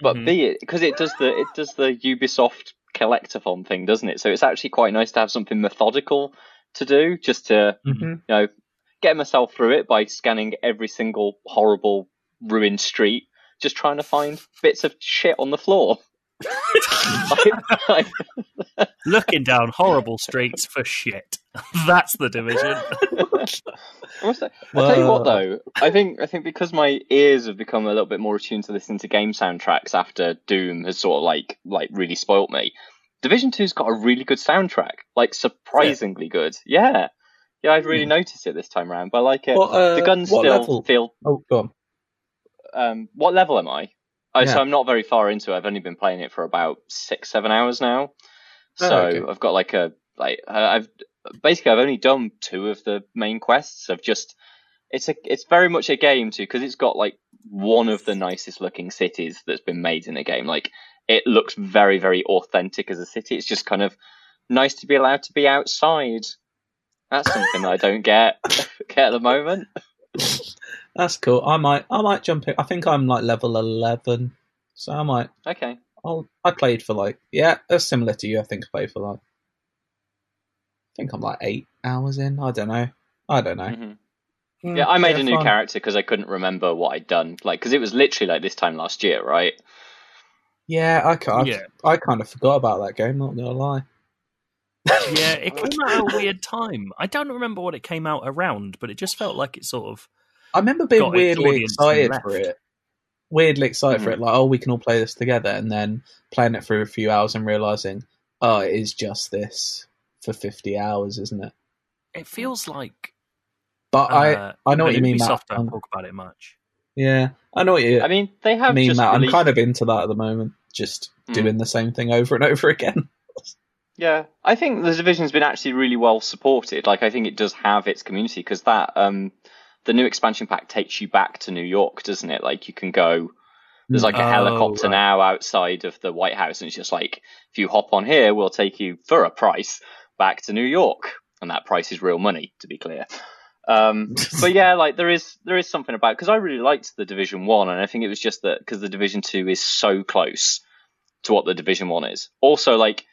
but Mhm. b it because it does the it does the Ubisoft collectathon thing, doesn't it? So it's actually quite nice to have something methodical to do, just to Mm-hmm. you know get myself through it by scanning every single horrible ruined street, just trying to find bits of shit on the floor. Like- (laughs) like- Looking down horrible streets for shit. (laughs) That's the division. also, I'll tell you what though, I think I think because my ears have become a little bit more attuned to listening to game soundtracks after Doom has sort of like like really spoilt me. Division Two's got a really good soundtrack, like surprisingly good. Yeah, yeah, I've really noticed it this time around. But I like it. What, uh, the guns still level? feel. Oh, go on. Um, what level am I? Oh, Yeah. So I'm not very far into it. I've only been playing it for about six, seven hours now. Oh, So okay. I've got like a like uh, I've basically I've only done two of the main quests. I've just it's a it's very much a game too because it's got like one of the nicest looking cities that's been made in a game. Like it looks very very authentic as a city. It's just kind of nice to be allowed to be outside. That's something that I don't (laughs) get (laughs) get at the moment. That's cool. I might, I might jump in. I think I'm like level eleven, so I might. Okay. I'll, I played for like, yeah, that's similar to you. I think I played for like, I think I'm like eight hours in. I don't know. I don't know. hmm Mm, Yeah, I made a new fun. character because I couldn't remember what I'd done. Like, because it was literally like this time last year, right? Yeah, I, I, Yeah. I kind of forgot about that game. Not gonna lie. yeah, it (laughs) came out at a weird time. I don't remember what it came out around, but it just felt like it sort of. I remember being weirdly excited for it. Weirdly excited for Mhm. it, like, oh, we can all play this together, and then playing it for a few hours and realizing, oh, it is just this for fifty hours, isn't it? It feels like. But Uh, I, I know what you mean. Ubisoft don't Um, talk about it much. Yeah, I know what you I mean, they have I mean, just Matt. I'm kind of into that at the moment, just Mm. doing the same thing over and (laughs) over again. Yeah, I think the division's been actually really well supported. Like, I think it does have its community because that um, the new expansion pack takes you back to New York, doesn't it? Like, you can go. There's like a Oh, helicopter right. now outside of the White House, and it's just like if you hop on here, we'll take you for a price back to New York, and that price is real money, to be clear. Um, (laughs) but yeah, like there is there is something about because I really liked the Division One, and I think it was just that because the Division Two is so close to what the Division One is. Also, like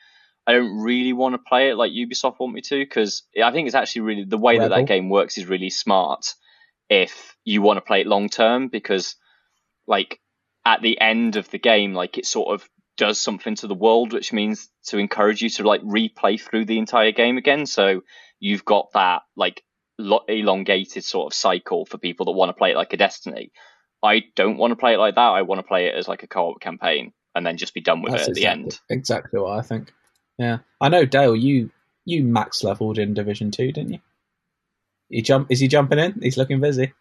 I don't really want to play it like Ubisoft want me to because I think it's actually really the way that that game works is really smart if you want to play it long term because like at the end of the game, like it sort of does something to the world, which means to encourage you to like replay through the entire game again. So you've got that like lo- elongated sort of cycle for people that want to play it like a Destiny. I don't want to play it like that. I want to play it as like a co-op campaign and then just be done with That's it at the exactly, end. exactly what I think. Yeah, I know Dale. You you max leveled in Division Two, didn't you? You jump? Is he jumping in? He's looking busy.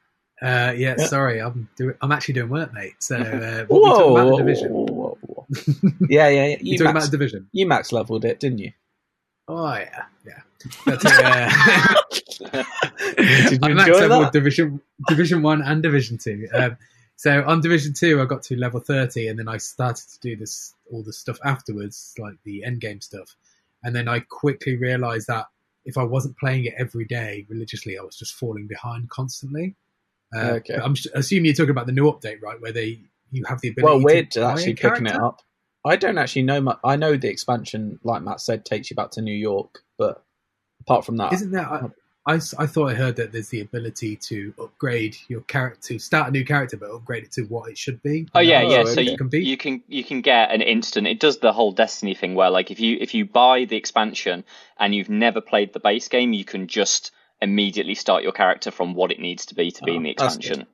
Uh, yeah, Yeah. sorry, I'm doing. I'm actually doing work, mate. So uh, what we talking about the division? whoa, whoa, whoa. (laughs) yeah, yeah, yeah. You You, talking max, about the division? you max leveled it, didn't you? Oh yeah, yeah. But, uh, Did you enjoy that? division division one and division two. Um, so on division two, I got to level thirty, and then I started to do this all the stuff afterwards, like the end game stuff. And then I quickly realised that if I wasn't playing it every day religiously, I was just falling behind constantly. Uh, Okay. I'm assuming you're talking about the new update, right? Where they you have the ability. Well, we're to actually picking it up. I don't actually know much. I know the expansion, like Matt said, takes you back to New York, but apart from that, Isn't that? I I thought I heard that there's the ability to upgrade your character, to start a new character, but upgrade it to what it should be. Oh yeah, Oh, yeah. So you, Compete? you can you can get an instant. It does the whole Destiny thing where like if you if you buy the expansion and you've never played the base game, you can just immediately start your character from what it needs to be to be Oh, in the expansion.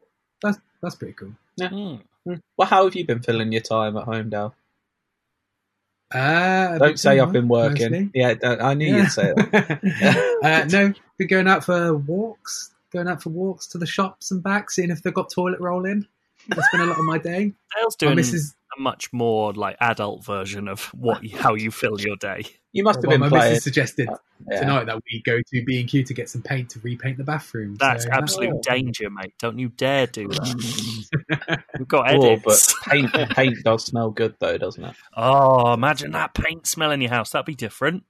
That's that's pretty cool. Hmm. Hmm. well, how have you been filling your time at home, Dale? Uh, Don't say I've been working. Yeah, I knew you'd say that. (laughs) uh, no, been going out for walks, going out for walks to the shops and back, seeing if they've got toilet roll in. That's been a lot of my day. Dale's My doing missus, a much more like adult version of what how you fill your day. You must have well, been my playing. missus suggested yeah. tonight that we go to B and Q to get some paint to repaint the bathroom. That's So absolute Oh. danger, mate. Don't you dare do that. (laughs) We've got Oh, edits. but paint (laughs) paint does smell good though, doesn't it? Oh, imagine that paint smell in your house. That'd be different.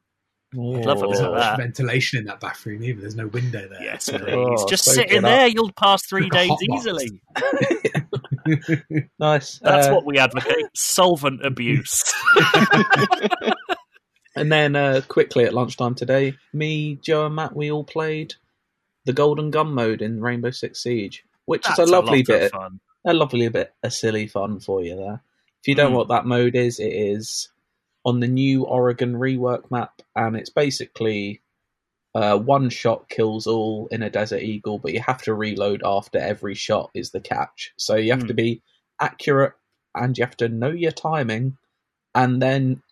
love a There's not Oh. much ventilation in that bathroom either. There's no window there. Yes, So- (laughs) please. Oh, Just soak sit in it up. there. You'll pass three days easily. Nice. That's Uh, what we advocate. Solvent abuse. And then uh, quickly at lunchtime today, me, Joe, and Matt, we all played the Golden Gun mode in Rainbow Six Siege, which That's is a lovely of bit, fun. a lovely bit of silly fun for you there. If you don't Mm. know what that mode is, it is on the new Oregon rework map, and it's basically uh, one shot kills all in a Desert Eagle, but you have to reload after every shot is the catch. So you have Mm. to be accurate, and you have to know your timing, and then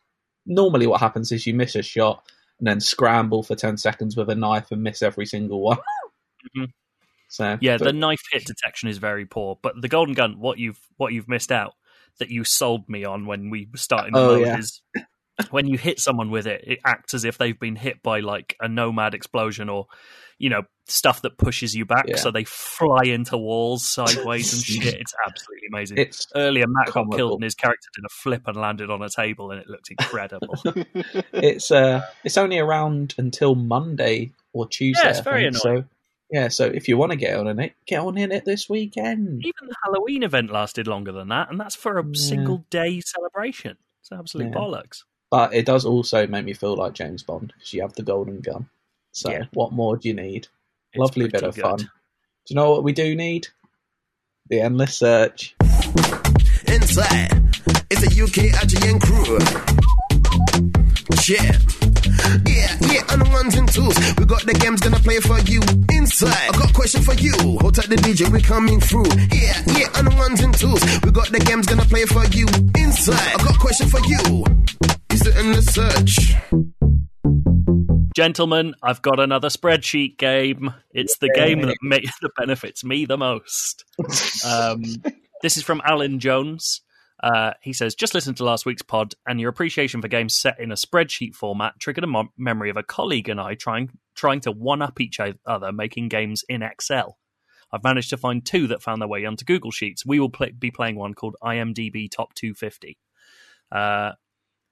normally what happens is you miss a shot and then scramble for 10 seconds with a knife and miss every single one. (laughs) Mhm. So Yeah, but- the knife hit detection is very poor. But the golden gun, what you've what you've missed out that you sold me on when we were starting the Oh, yeah. is when you hit someone with it, it acts as if they've been hit by like a nomad explosion or you know stuff that pushes you back, Yeah. so they fly into walls sideways and (laughs) shit. It's absolutely amazing. it's Earlier, Matt got killed and his character did a flip and landed on a table, and it looked incredible. (laughs) it's uh it's only around until Monday or Tuesday. Yeah, it's very think. So yeah, so if you want to get on in it, get on in it this weekend. Even the Halloween event lasted longer than that, and that's for a Yeah. single day celebration. It's absolute Yeah. bollocks. But it does also make me feel like James Bond because you have the golden gun. So Yeah. what more do you need? It's Lovely bit of good. fun. Do you know what we do need? The endless search. Inside, it's a UK IGN crew. Yeah. Yeah, yeah, on the ones and twos. We got the games gonna play for you. Inside, I got a question for you. Hold tight the DJ, we coming through. Yeah, yeah, on the ones and twos. We got the games gonna play for you. Inside, I got a question for you. Is it in the search? Gentlemen, I've got another spreadsheet game. It's the game that, ma- (laughs) that benefits me the most. Um, this is from Alan Jones. Uh, he says, just listen to last week's pod, and your appreciation for games set in a spreadsheet format triggered a mo- memory of a colleague and I trying trying to one up each other making games in Excel. I've managed to find two that found their way onto Google Sheets. We will be playing one called IMDb Top 250. Uh,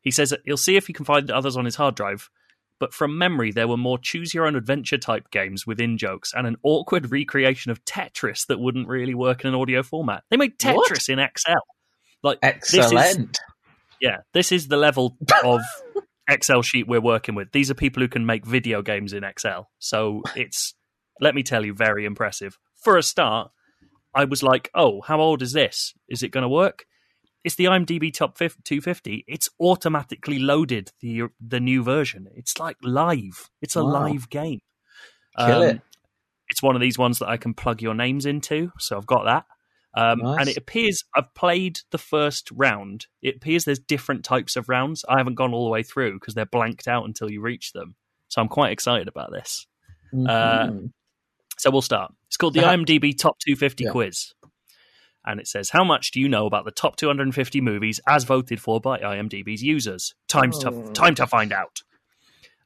he says that he'll see if he can find others on his hard drive, but from memory, there were more choose your own adventure type games with within jokes and an awkward recreation of Tetris that wouldn't really work in an audio format. They made What? Tetris in Excel. Like Excellent. yeah, this is the level of (laughs) Excel sheet we're working with. These are people who can make video games in Excel. So it's, let me tell you, very impressive. For a start, I was like, oh, how old is this? Is it going to work? It's the IMDb Top 250. It's automatically loaded the the new version. It's like live. It's a Wow. live game. Kill Um, it. It's one of these ones that I can plug your names into. So I've got that. Um, Nice. And it appears I've played the first round. It appears there's different types of rounds. I haven't gone all the way through because they're blanked out until you reach them. So I'm quite excited about this. uh, Mhm. So we'll start. It's called the IMDb Top 250 Yeah. quiz. And it says, How much do you know about the top 250 movies as voted for by IMDb's users? Time's Oh. to, time to find out.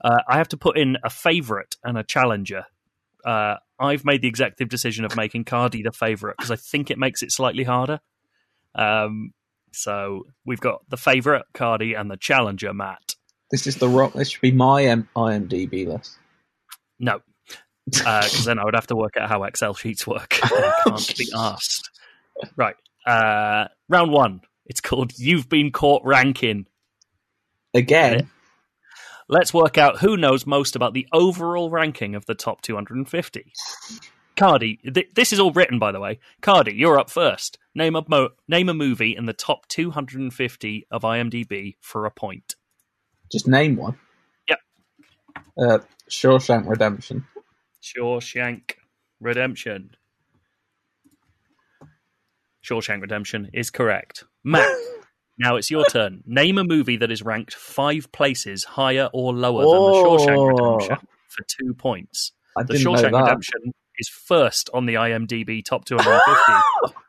Uh, I have to put in a favourite and a challenger. Uh, I've made the executive decision of making Cardy the favourite because I think it makes it slightly harder. Um, so we've got the favourite, Cardy, and the challenger, Matt. This is the rock. This should be my M- IMDb list. No, because then I would have to work out how Excel sheets work. (laughs) I can't be asked. Right. Uh, round one. It's called You've Been Caught Ranking. Again, Let's work out who knows most about the overall ranking of the top 250. Cardy, th- this is all written, by the way. Cardy, you're up first. Name a mo- name a movie in the top 250 of IMDb for a point. just name one. Yep. Uh, Shawshank Redemption. Shawshank Redemption. Shawshank Redemption is correct. Matt, (laughs) now it's your turn. (laughs) Name a movie that is ranked five places higher or lower than the Shawshank Oh. Redemption for two points. I The Shawshank. Redemption is first on the IMDb top 250. Oh. (laughs)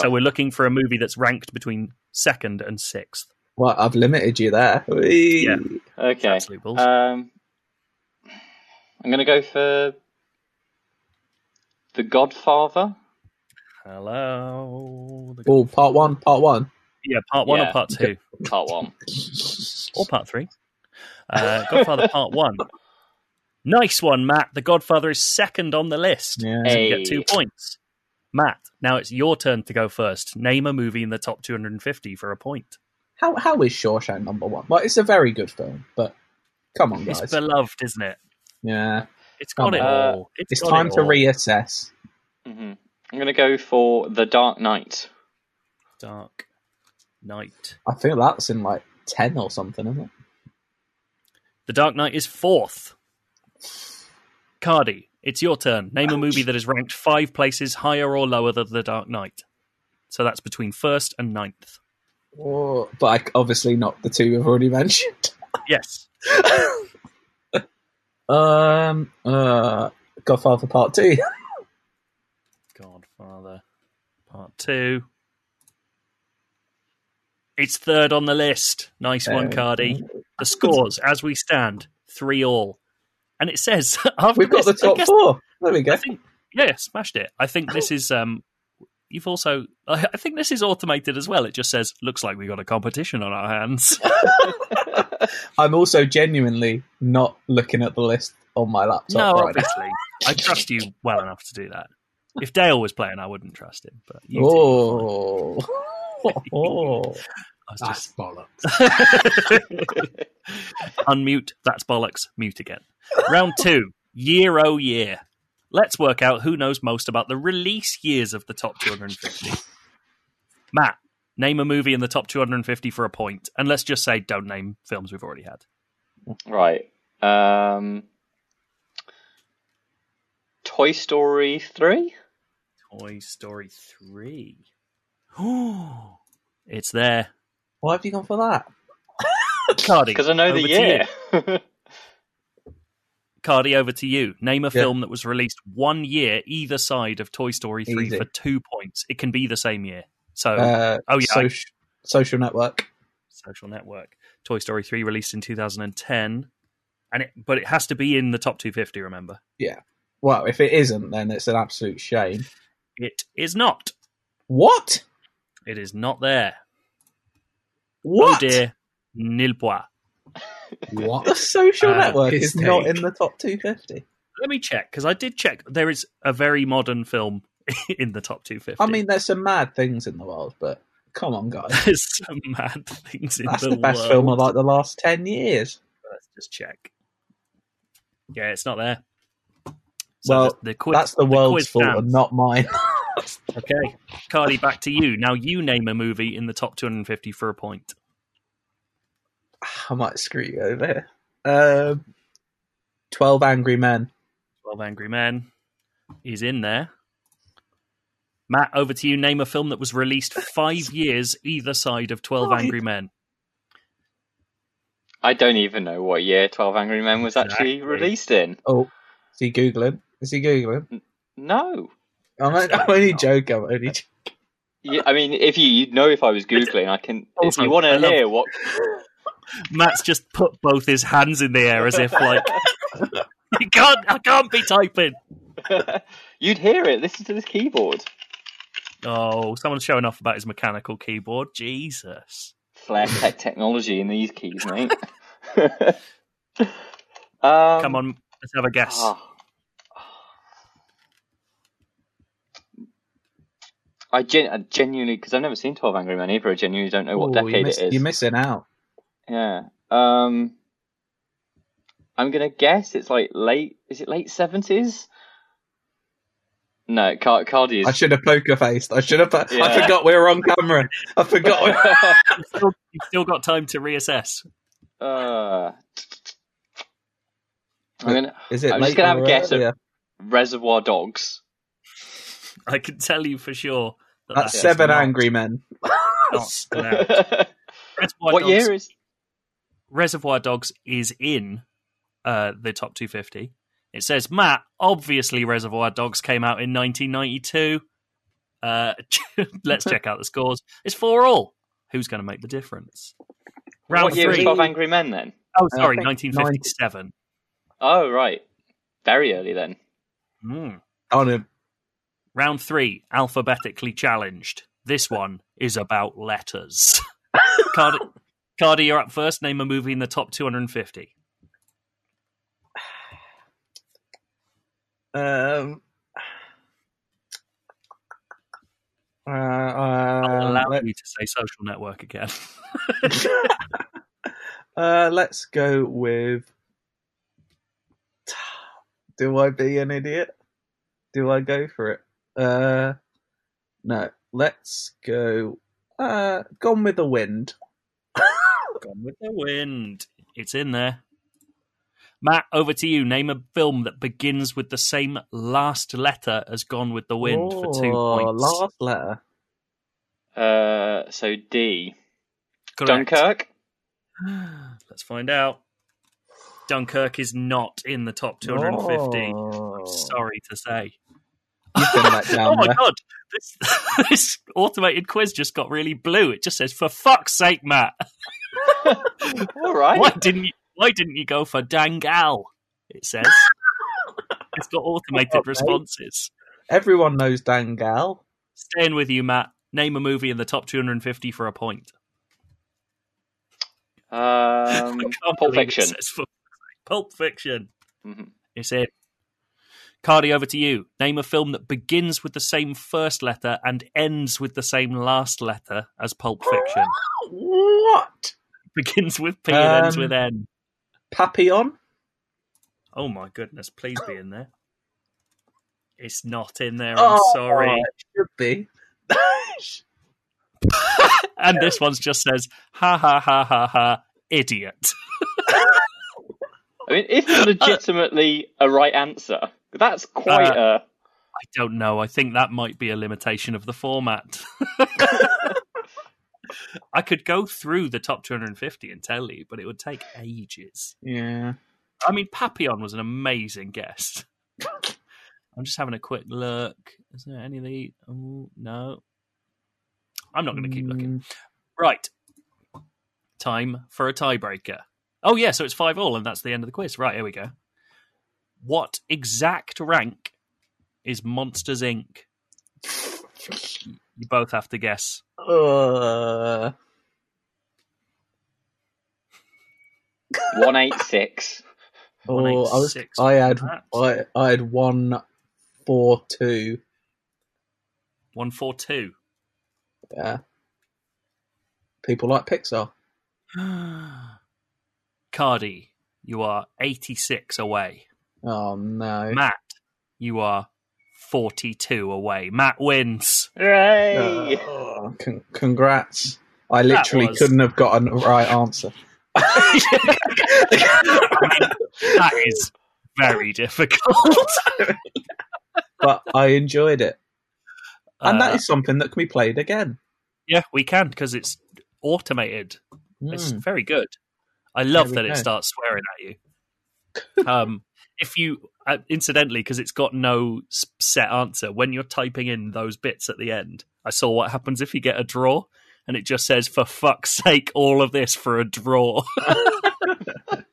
So we're looking for a movie that's ranked between second and sixth. Well, I've limited you there. Whee! Yeah. okay. Absolute balls. Um, I'm going to go for The Godfather. Hello. The- Oh, part one, part one. Yeah, part one Yeah. or part two Part one. or part three. Uh, Godfather Part One. Nice one, Matt. The Godfather is second on the list. Yeah. So you get two points. Matt, now it's your turn to go first. Name a movie in the top 250 for a point. How how is Shawshank number one? Well, it's a very good film, but come on, guys. It's beloved, isn't it? yeah, It's got Come it on. all. it's got time it to all. reassess. hmm I'm going to go for The Dark Knight. Dark Knight. I feel that's in like ten or something, isn't it? The Dark Knight is fourth. Cardy, it's your turn. Name a movie that is ranked five places higher or lower than The Dark Knight. So that's between first and ninth. Oh, but I, obviously not the two we've already (laughs) mentioned. Yes. (laughs) Um, uh, Godfather Part Two. (laughs) Godfather Part 2. It's third on the list. Nice one, Cardy. The scores, as we stand, three all. And it says (laughs) after We've got the this, I top guess- four. There we go. Think, yeah, smashed it. I think this is. um You've also, I think this is automated as well. It just says, "Looks like we've got a competition on our hands." (laughs) (laughs) I'm also genuinely not looking at the list on my laptop no, right now. obviously, I trust you well enough to do that. If Dale was playing, I wouldn't trust him. But you. Oh. Oh. That's just bollocks. (laughs) unmute. That's bollocks. Mute again. Round two. Year oh year. Let's work out who knows most about the release years of the top 250. Matt, name a movie in the top 250 for a point, and let's just say don't name films we've already had. Right. Um, Toy Story 3? Toy Story 3. Oh, (gasps) it's there. Why have you gone for that? (laughs) Cardy. Because I know the year. (laughs) Cardy, over to you. Name a Yeah. film that was released one year either side of Toy Story 3 Easy. for two points. It can be the same year. So, Uh, oh, yeah, I- social Network. Social Network. Toy Story 3 released in 2010. And it, but it has to be in the top 250, remember? Yeah. Well, if it isn't, then it's an absolute shame. It is not. What? It is not there. What? Oh dear. Nil point. What? The social Uh, network piss is not take. in the top 250. Let me check, because I did check. There is a very modern film (laughs) in the top 250. I mean, there's some mad things in the world, but come on, guys. (laughs) there's some mad things in That's the, the best world. film of like the last 10 years. Let's just check. Yeah, it's not there. Well, the, the quiz, That's the world's quiz fault stands. not mine. (laughs) Okay, Cardy, back to you. Now you name a movie in the top 250 for a point. (sighs) I might screw you over here. Um, 12 Angry Men. 12 Angry Men is in there. Matt, over to you. Name a film that was released five years either side of 12 Right. Angry Men. I don't even know what year 12 Angry Men was actually Exactly. released in. Oh, is he Googling? Is he Googling? No. I'm, I'm only joking. I'm only joking. Yeah, I mean, if you you'd know if I was googling, I can. If you want to love- hear what, (laughs) Matt's just put both his hands in the air as if, like, (laughs) you can't, I can't be typing. (laughs) you'd hear it. Listen to this keyboard. Oh, someone's showing off about his mechanical keyboard. Jesus. Flaretech technology in these keys, mate. um, Come on, let's have a guess. ah. I, gen- I genuinely, because I've never seen 12 Angry Men either, I genuinely don't know what Ooh, decade you missed- it is. You're missing out. Yeah. Um, I'm gonna guess it's like late. Is it late seventies? No, Car- Cardy is. I should have poker faced. I should have. I Yeah. forgot we were on camera. I forgot. We- (laughs) You've still, you've still got time to reassess. uh, I'm gonna Is it I'm just gonna have a or guess at- earlier? Reservoir Dogs. I can tell you for sure that That's that is seven not- angry men. (laughs) not what Reservoir Dogs, year is? Reservoir Dogs is in uh, the top 250. It says Matt. Obviously, Reservoir Dogs came out in 1992. Uh, (laughs) let's check out the scores. It's four all. Who's going to make the difference? Round what year was three. 12 Angry Men then? Oh, sorry, I think 1957. Oh, right. Very early then. Mm. On a Round three, alphabetically challenged. This one is about letters. (laughs) Cardy, Cardy, you're up first. Name a movie in the top 250. (sighs) um. Uh, uh, allow let, you to say social network again. (laughs) uh, let's go with. (sighs) Do I be an idiot? Do I go for it? Uh, no. Let's go. Uh, Gone with the Wind. (laughs) Gone with the wind. It's in there. Matt, over to you. Name a film that begins with the same last letter as Gone with the Wind for two Oh, points. Last letter. Uh, so D. Correct. Dunkirk? (gasps) Let's find out. Dunkirk is not in the top 250. Oh. I'm sorry to say. You've been let down oh my there. god, this, (laughs) this automated quiz just got really blue. It just says, "For fuck's sake, Matt, (laughs) (laughs) All right. why didn't you? Why didn't you go for Dangal?" It says it's got automated Oh, mate. responses. Everyone knows Dangal. Staying with you, Matt. Name a movie in the top 250 for a point. Um, I can't Pulp Fiction. says for- Pulp Fiction. Mhm. It's in. Cardy, over to you. Name a film that begins with the same first letter and ends with the same last letter as Pulp Fiction. What? (laughs) begins with P and ends with N. Papillon? Oh my goodness, please be in there. It's not in there, I'm oh, sorry. Oh, it should be. (laughs) (laughs) And this one just says, ha ha ha ha ha, idiot. I mean, if uh, legitimately a right answer, that's quite a. I don't know. I think that might be a limitation of the format. I could go through the top 250 and tell you, but it would take ages. yeah. I mean, Papillon was an amazing guest. I'm just having a quick look. Is there any of the? Oh no, I'm not going to keep looking. Mm, Right, time for a tiebreaker. Oh yeah, so it's five all, and that's the end of the quiz. Right, here we go. What exact rank is Monsters Inc? You both have to guess. Uh, 186. (laughs) oh, I was. I had. Matt. I, I had one, four, two. One four two. Yeah. People like Pixar. (gasps) Cardy, you are 86 away. Oh no. Matt, you are 42 away. Matt wins. Hooray! Oh, con- congrats. I literally was- couldn't have gotten the right answer. (laughs) that is very difficult. (laughs) but I enjoyed it. And Uh, that is something that can be played again. yeah, we can because it's automated. It's Mm. very good. I love that we it starts swearing at you. um, if you, uh, incidentally, because it's got no set answer, when you're typing in those bits at the end, I saw what happens if you get a draw, and it just says, "For fuck's sake, all of this for a draw." (laughs) it's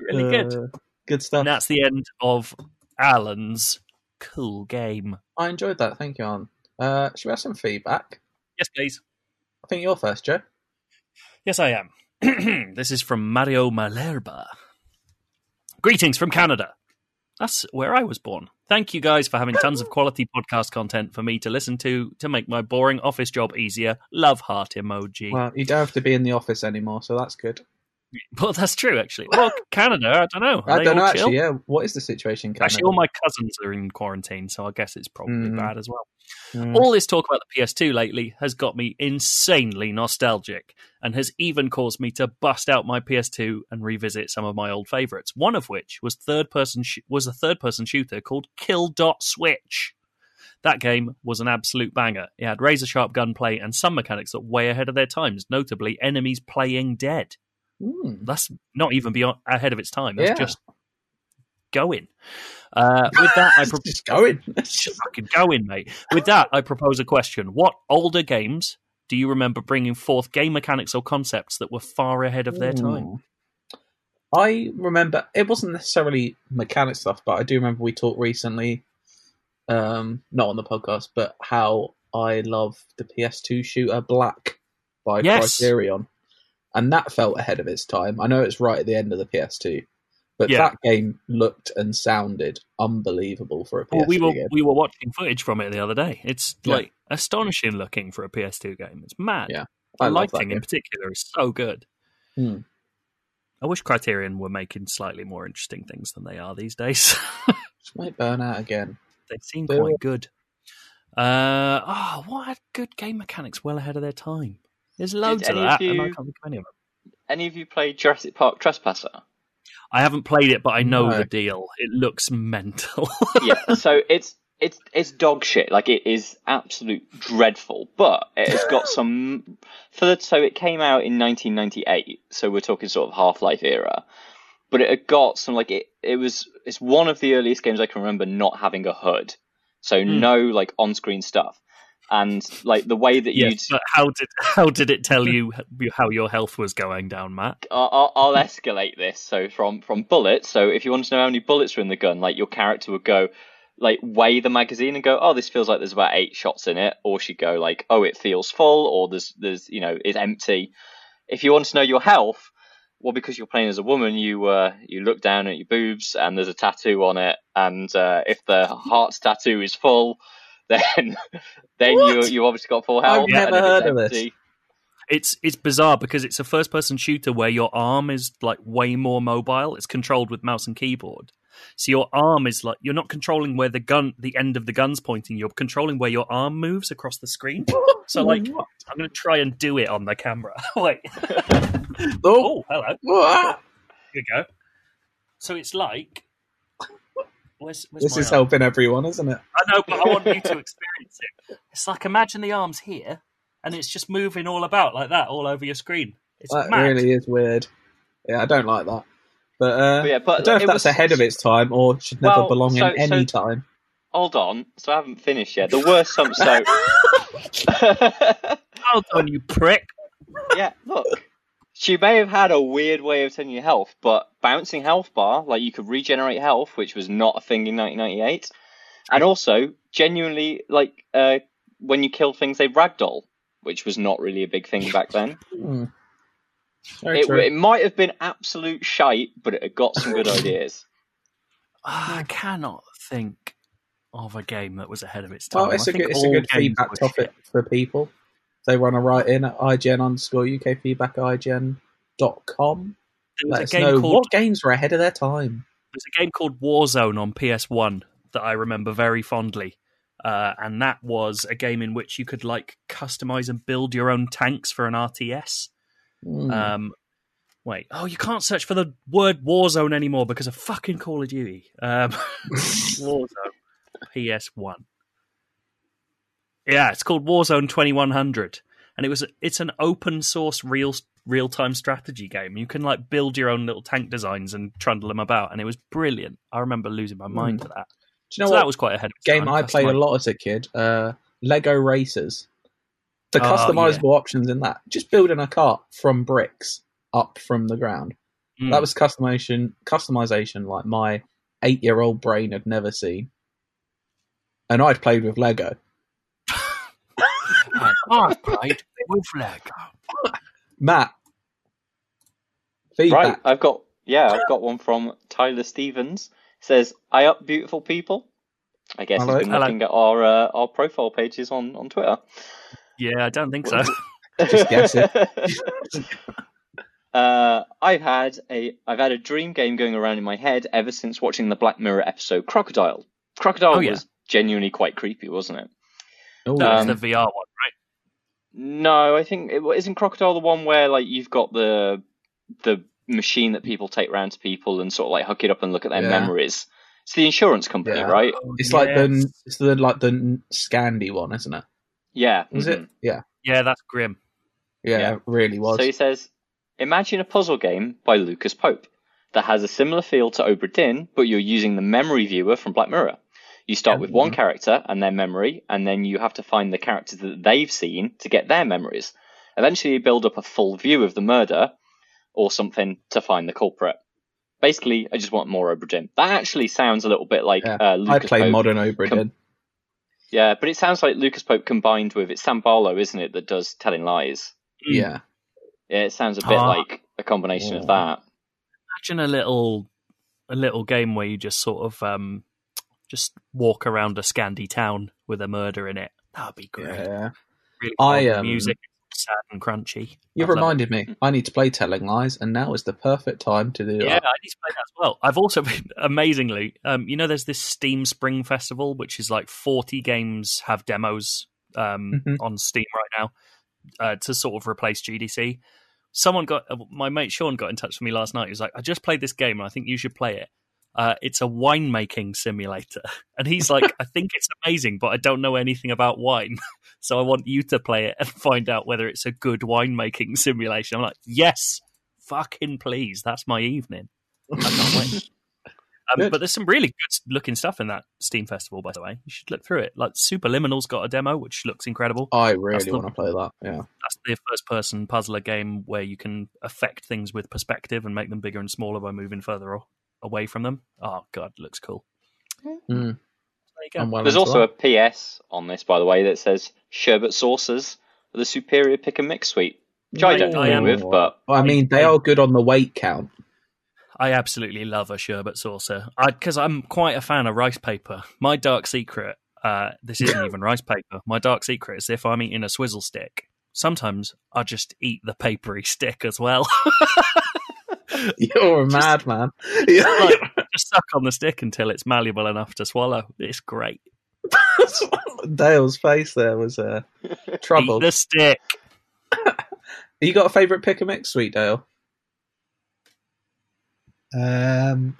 really good. Uh, good stuff. And that's the end of Alan's cool game. I enjoyed that. Thank you, Arn. Uh, should we have some feedback? Yes, please. I think you're first, Joe. Yes, I am. (clears throat) this is from Mario Malerba. Greetings from Canada. That's where I was born. Thank you guys for having tons of quality podcast content for me to listen to to make my boring office job easier. Love heart emoji. Well, you don't have to be in the office anymore, so that's good. (laughs) Well, that's true, actually. Well, Canada, I don't know. Are I don't know chill? actually. Yeah, what is the situation? in Canada? Actually, all my cousins are in quarantine, so I guess it's probably Mm. bad as well. Mm. All this talk about the PS2 lately has got me insanely nostalgic and has even caused me to bust out my PS2 and revisit some of my old favorites. One of which was third person sh- was a third person shooter called Kill Dot Switch. That game was an absolute banger. It had razor sharp gunplay and some mechanics that were way ahead of their times, notably enemies playing dead. Mm. That's not even beyond ahead of its time. That's Yeah. just going. Uh, with that, I (laughs) pro- just going. (laughs) just fucking going, mate. With that, I propose a question: What older games do you remember bringing forth game mechanics or concepts that were far ahead of their time? I remember it wasn't necessarily mechanic stuff, but I do remember we talked recently, um, not on the podcast, but how I love the PS2 shooter Black by Yes. Criterion, and that felt ahead of its time. I know it's right at the end of the PS2, but Yeah. that game looked and sounded unbelievable for a PS2 Well, we were game. we were watching footage from it the other day. It's Yeah. like astonishing looking for a PS2 game. It's mad. Yeah, the I love that lighting in particular is so good. Hmm. I wish Criterion were making slightly more interesting things than they are these days. (laughs) Just might burn out again. they seem Yeah. quite good. Uh, oh, what had good game mechanics well ahead of their time? There's loads of any of that, and I can't think of any of them. Any of you played Jurassic Park Trespasser? I haven't played it, but I know No. the deal. It looks mental. (laughs) yeah, so it's it's it's dog shit. Like it is absolute dreadful, but it has got some. For the, so it came out in 1998, so we're talking sort of Half Life era. But it had got some like it. It was it's one of the earliest games I can remember not having a HUD, so Hmm. no like on screen stuff, and like the way that you'd. yes, how did how did it tell you how your health was going down, Matt? I'll, I'll, escalate this. So from from bullets. So if you want to know how many bullets are in the gun, like your character would go, like weigh the magazine and go, oh, this feels like there's about eight shots in it, or she'd go like, oh, it feels full, or there's there's you know it's empty. If you want to know your health, well, because you're playing as a woman, you uh, you look down at your boobs and there's a tattoo on it, and uh, if the heart's tattoo is full, (laughs) then then you What? you obviously got full health. I've never it's heard of this. It's it's bizarre because it's a first person shooter where your arm is like way more mobile. It's controlled with mouse and keyboard. So your arm is like you're not controlling where the gun the end of the gun's pointing, you're controlling where your arm moves across the screen. (laughs) So like I'm gonna try and do it on the camera. (laughs) Wait. oh, Oh, hello. what? Here we go. So it's like where's, where's this is arm? helping everyone, isn't it? I know, but I want you to (laughs) experience it. It's like imagine the arms here and it's just moving all about like that all over your screen. It's That mad. really is weird. Yeah, I don't like that. But, uh, But yeah, but I don't know if that's was- ahead of its time or should never Well, belong so- in any so- time. Hold on, so I haven't finished yet. The worst some so (laughs) (laughs) Hold on, you prick. Yeah, look. She may have had a weird way of telling you health, but bouncing health bar, like you could regenerate health, which was not a thing in 1998. And also, genuinely, like, uh, when you kill things, they ragdoll, which was not really a big thing back then. (laughs) Very It, it might have been absolute shite, but it had got some good (laughs) ideas. Ah, I cannot think of a game that was ahead of its time. well, it's I a think good, it's a good feedback topic shit. for people. They want to write in at IGN underscore UK feedback IGN.com. There was Let a us game know called what games were ahead of their time. there's a game called Warzone on PS1 that I remember very fondly. Uh, and that was a game in which you could like customize and build your own tanks for an RTS. Hmm. Um, wait, oh, you can't search for the word Warzone anymore because of fucking Call of Duty. Um, (laughs) Warzone, PS1. Yeah, it's called Warzone 2100, and it was it's an open source real real time strategy game. You can like build your own little tank designs and trundle them about, and it was brilliant. I remember losing my mind to that. Do you know so what that was quite a its game time. I That's played my- a lot as a kid? Uh, Lego Racers. The Oh, customizable options in that. Just building a cart from bricks up from the ground. Mm. That was customization customization like my eight year old brain had never seen. And I'd played with Lego. I've played with Lego. Matt. right, I've got yeah, I've got one from Tyler Stevens. says, "I up beautiful people." I guess Hello. he's been Hello. looking at our uh, our profile pages on on Twitter. Yeah, I don't think so. (laughs) Just guess it. (laughs) uh, I've had a I've had a dream game going around in my head ever since watching the Black Mirror episode Crocodile. Crocodile Oh, yeah. was genuinely quite creepy, wasn't it? Ooh. No, Um, the VR one, right? No, I think it isn't Crocodile the one where like you've got the the machine that people take round to people and sort of like hook it up and look at their Yeah. memories. It's the insurance company, Yeah. right? it's like the it's the like the Scandi one, isn't it? Yeah. Was mhm. it? Yeah. Yeah, that's grim. Yeah, Yeah. it really was. So he says, imagine a puzzle game by Lucas Pope that has a similar feel to Obra Dinn, but you're using the memory viewer from Black Mirror. You start with one character and their memory, and then you have to find the characters that they've seen to get their memories. Eventually, you build up a full view of the murder or something to find the culprit. Basically, I just want more Obra Dinn. That actually sounds a little bit like Yeah. uh, I Lucas play Pope. modern Obra Com- Yeah, but it sounds like Lucas Pope combined with it's Sam Barlow, isn't it, that does Telling Lies? Yeah. Yeah, it sounds a bit Ah. like a combination Yeah. of that. Imagine a little a little game where you just sort of um just walk around a Scandi town with a murder in it. That'd be great. Yeah. Really I, fun. um, music sad and crunchy. You've I'd reminded me. I need to play Telling Lies, and now is the perfect time to do it. Yeah, that. I need to play that as well. I've also been (laughs) amazingly, um, you know, there's this Steam Spring Festival, which is like 40 games have demos um, Mhm. on Steam right now uh, to sort of replace GDC. Someone got uh, my mate Sean got in touch with me last night. He was like, "I just played this game, and I think you should play it. Uh, it's a winemaking simulator." (laughs) And he's like, "I think it's amazing, but I don't know anything about wine, (laughs) so I want you to play it and find out whether it's a good winemaking (laughs) simulation." I'm like, "Yes, fucking please, that's my evening." I can't wait. Um, but there's some really good looking stuff in that Steam Festival, by the way. You should look through it. Like Superliminal's got a demo, which looks incredible. I really the- want to play that. Yeah. That's the first person puzzler game where you can affect things with perspective and make them bigger and smaller by moving further a- away from them. Oh, God, looks cool. Mm. There you go. Well There's also that. a PS on this, by the way, that says sherbet saucers are the superior pick and mix sweet, which I don't I agree with, but Well, I mean, they are good on the weight count. I absolutely love a sherbet saucer because I'm quite a fan of rice paper. My dark secret, uh, this isn't even rice paper. My dark secret is if I'm eating a swizzle stick, sometimes I just eat the papery (laughs) stick as well. (laughs) (laughs) You're a madman. (laughs) like, (laughs) just suck on the stick until it's malleable enough to swallow. It's great. Dale's face there was uh, trouble. Eat the stick. You got a favourite pick a mix, sweet Dale? Um,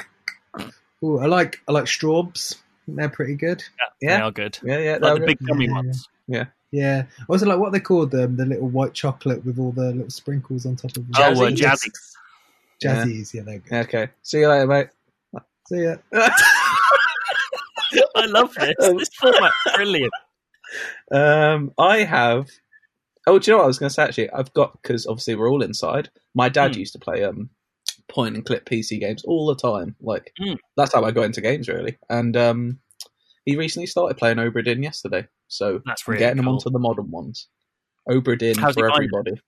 ooh, I like I like Strawbs. I think They're pretty good. Yeah, Yeah. they are good. Yeah, yeah. Like they're the big good. gummy Yeah, ones. Yeah. yeah. I also like what they called them, the little white chocolate with all the little sprinkles on top of them. Oh, uh, Jazzies. Jazzies. Jazzies, yeah, they're good. Okay. See you later, mate. See ya. (laughs) I love this. This format's brilliant. Um, I have. Oh, do you know what I was going to say? Actually, I've got because obviously we're all inside. My dad Hmm. used to play um point and click PC games all the time. Like Hmm. that's how I got into games really. And um, he recently started playing Obra Dinn yesterday, so That's I'm really getting him onto the modern ones. Obra Dinn How's for finding everybody.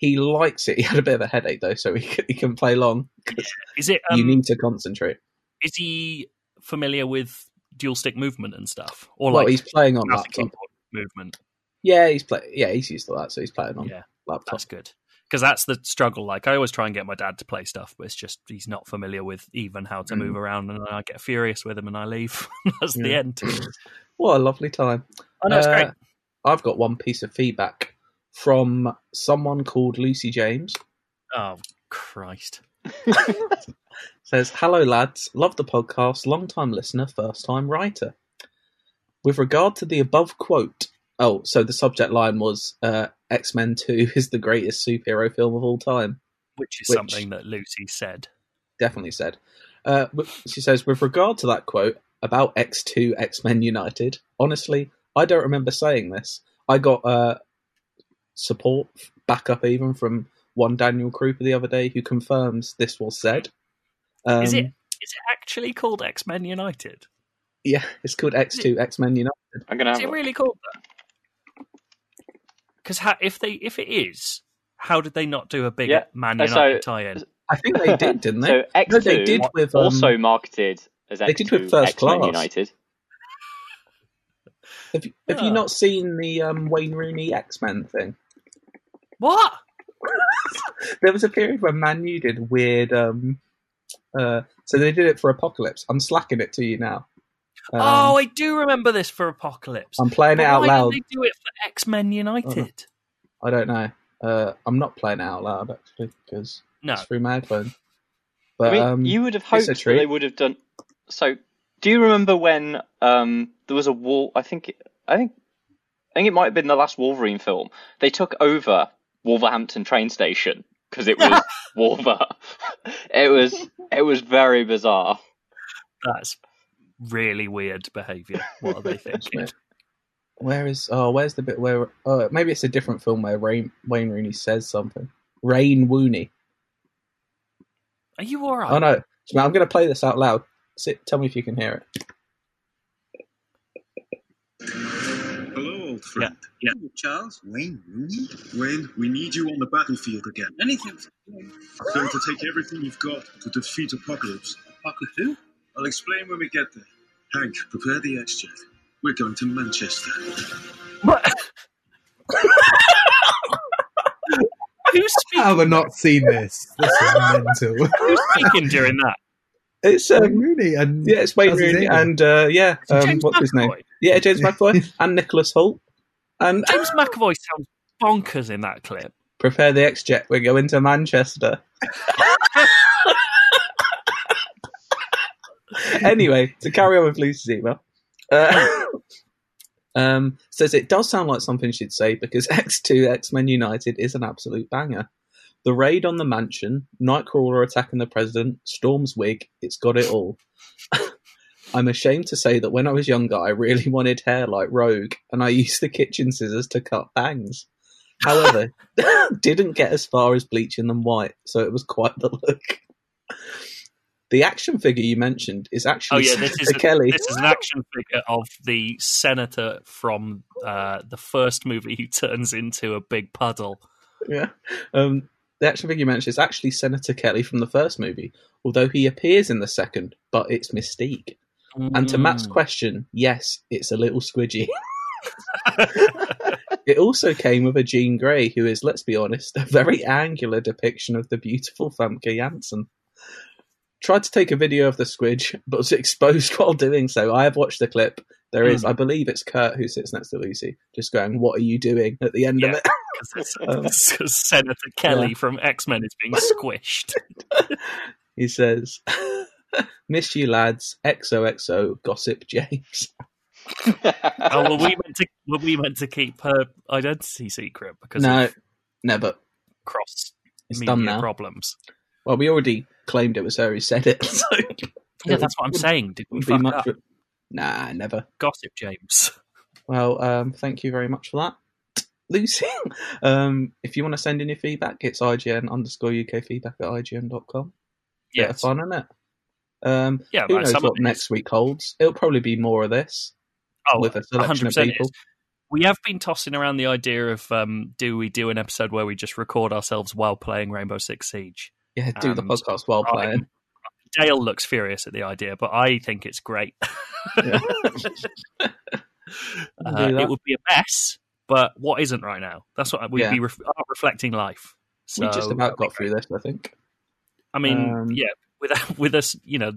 He likes it. (laughs) He had a bit of a headache though, so he can, he can play long. Is it? you Um, need to concentrate. is he familiar with dual stick movement and stuff, or well, like he's playing on laptop. movement? Yeah, he's play. Yeah, he's used to that, so he's playing on Yeah, laptop. that's good. Because that's the struggle. Like I always try and get my dad to play stuff, but it's just he's not familiar with even how to Mm. move around, and I get furious with him and I leave. (laughs) that's the end. What a lovely time. I know it's Uh, great. I've got one piece of feedback from someone called Lucy James. Oh Christ! (laughs) Says, "Hello lads, love the podcast. Long time listener, first time writer. With regard to the above quote, oh, so the subject line was uh, X Men Two (laughs) is the greatest superhero film of all time. Which is Which- something that Lucy said. Definitely said. Uh, she says, with regard to that quote about X Two X Men United, honestly, I don't remember saying this. I got uh, support, backup even from one Daniel Krupa the other day who confirms this was said. Um, is it? Is it actually called X Men United? Yeah, it's called X Two X Men United. I'm gonna Is have it a- really called that? Because if they if it is, how did they not do a big Yeah, Man uh, United so- tie-in? I think they did, didn't they? (laughs) So X2 no, they did with um, also marketed as X2 they did with First X-Men Class. United. Have you, have you not seen the um, Wayne Rooney X Men thing? What? (laughs) There was a period where Man U did weird. Um, uh, so they did it for Apocalypse. I'm slacking it to you now. Um, oh, I do remember this for Apocalypse. I'm playing But it out why loud. did they do it for X Men United? I don't know. Uh, I'm not playing it out loud actually because No, it's through my headphone. But I mean, um, you would have hoped that they would have done. So, do you remember when um, there was a wall? I think, I think, I think it might have been the last Wolverine film. They took over Wolverhampton train station because it was (laughs) Wolver. it was It was very bizarre. That's really weird behaviour. What are they (laughs) thinking? Where is? Oh, where's the bit where? Oh, maybe it's a different film where Rain, Wayne Rooney says something. Rain Wooney. Are you all right? Oh no, I'm going to play this out loud. Sit, tell me if you can hear it. Hello, old friend. Yeah. Charles? Wayne Rooney? Wayne, we need you on the battlefield again. Anything. Going to take everything you've got to defeat Apocalypse. Apocalypse who? I'll explain when we get there. Hank, prepare the X-Jet. We're going to Manchester. What? (laughs) Who's How have I speaking? not seen this? This is mental. (laughs) Who's speaking during that? It's Wayne um, Rooney and yeah, it's Wayne Rooney and uh, yeah, um, James what's his name? McAvoy. Yeah, James McAvoy (laughs) and Nicholas Hoult. And James McAvoy sounds bonkers in that clip. prepare the X Jet. We're going to Manchester. (laughs) anyway, to carry on with Lucy's email, uh, (laughs) um, says it does sound like something she'd say because X2 X Men United is an absolute banger. The raid on the mansion, Nightcrawler attacking the president, Storm's wig, it's got it all. I'm ashamed to say that when I was younger, I really (laughs) wanted hair like Rogue, and I used the kitchen scissors to cut bangs. However, (laughs) didn't get as far as bleaching them white, so it was quite the look. The action figure you mentioned is Oh actually yeah, this is Senator a, Kelly. this is an action figure of the senator from uh, the first movie who turns into a big puddle. Yeah. Um, the action figure you mentioned is actually Senator Kelly from the first movie, although he appears in the second, but it's Mystique. And to Matt's Mm. question, yes, it's a little squidgy. (laughs) it also came with a Jean Grey, who is, let's be honest, a very angular depiction of the beautiful Famke Janssen. Tried to take a video of the squidge, but was (laughs) exposed while doing so. I have watched the clip. There is, Hmm. I believe it's Kurt who sits next to Lucy, just going, What are you doing at the end Yeah. of it? Because (laughs) Um, Senator Kelly from X Men is being squished. He says, (laughs) Miss you lads, XOXO, Gossip James. (laughs) oh, were we meant to were we meant to keep her identity secret because No, never. cross It's done now. problems? Well, we already claimed it was her who said it. (laughs) So Yeah, that's what I'm saying. Did we wouldn't be fuck much up? of- Nah, never. Gossip James. Well, um, thank you very much for that. Lucy, um, if you want to send in your feedback, it's IGN underscore UK feedback at IGN.com. Bit of Yes. fun, isn't it? Um, Yeah, who right, knows what next week holds? It'll probably be more of this Oh, with a selection of 100% it people. We have been tossing around the idea of um, do we do an episode where we just record ourselves while playing Rainbow Six Siege? Yeah, do the Um, podcast while playing. Dale looks furious at the idea, but I think it's great. (laughs) Yeah. Uh, it would be a mess, but what isn't right now? That's what we'd Yeah. be ref- reflecting life. So we just about got through this, I think. I mean, Um, yeah, with with us, you know,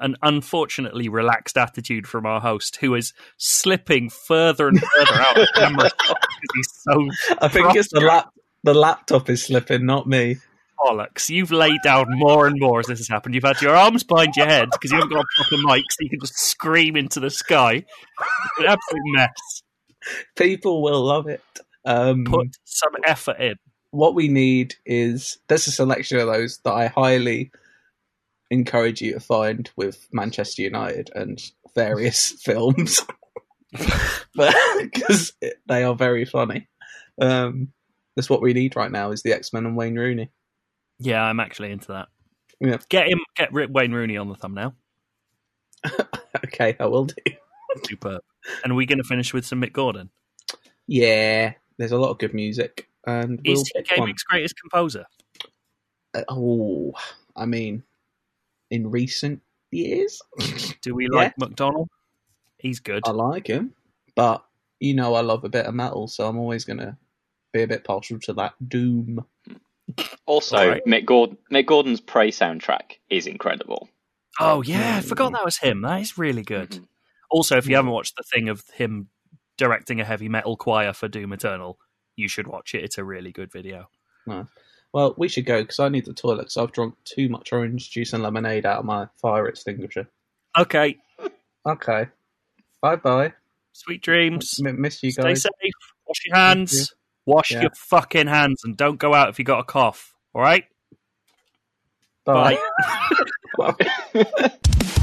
an unfortunately relaxed attitude from our host, who is slipping further and further out of camera (laughs) he's so I think it's the lap. The laptop is slipping, not me. bollocks. You've laid down more and more as this has happened. You've had your arms behind your head because you haven't got a proper mic, so you can just scream into the sky. It's an absolute mess. People will love it. Um, Put some effort in. what we need is there's a selection of those that I highly encourage you to find with Manchester United and various (laughs) films (laughs) because they are very funny. Um, that's what we need right now is the X Men and Wayne Rooney. Yeah, I'm actually into that. Yeah. Get him, get Ri- Wayne Rooney on the thumbnail. (laughs) Okay, I will do. Superb. And are we going to finish with some Mick Gordon? Yeah, there's a lot of good music, and we'll Is he pick one. gaming's greatest composer? Uh, oh, I mean, in recent years, Do we Yeah. like McDonald? He's good. I like him, but you know I love a bit of metal, so I'm always gonna be a bit partial to that doom. Also, Alright. Mick, Gordon, Mick Gordon's Prey soundtrack is incredible. Oh yeah, I forgot that was him. That is really good. Mhm. Also, if you Yeah. haven't watched the thing of him directing a heavy metal choir for Doom Eternal, you should watch it. It's a really good video. Well, we should go because I need the toilet because I've drunk too much orange juice and lemonade out of my fire extinguisher. Okay, Okay, bye bye. sweet dreams. M- miss you guys. Stay safe. Wash your hands. Wash Yeah. your fucking hands and don't go out if you got a cough. All right. Bye. Bye. (laughs) (laughs) (laughs) Bye.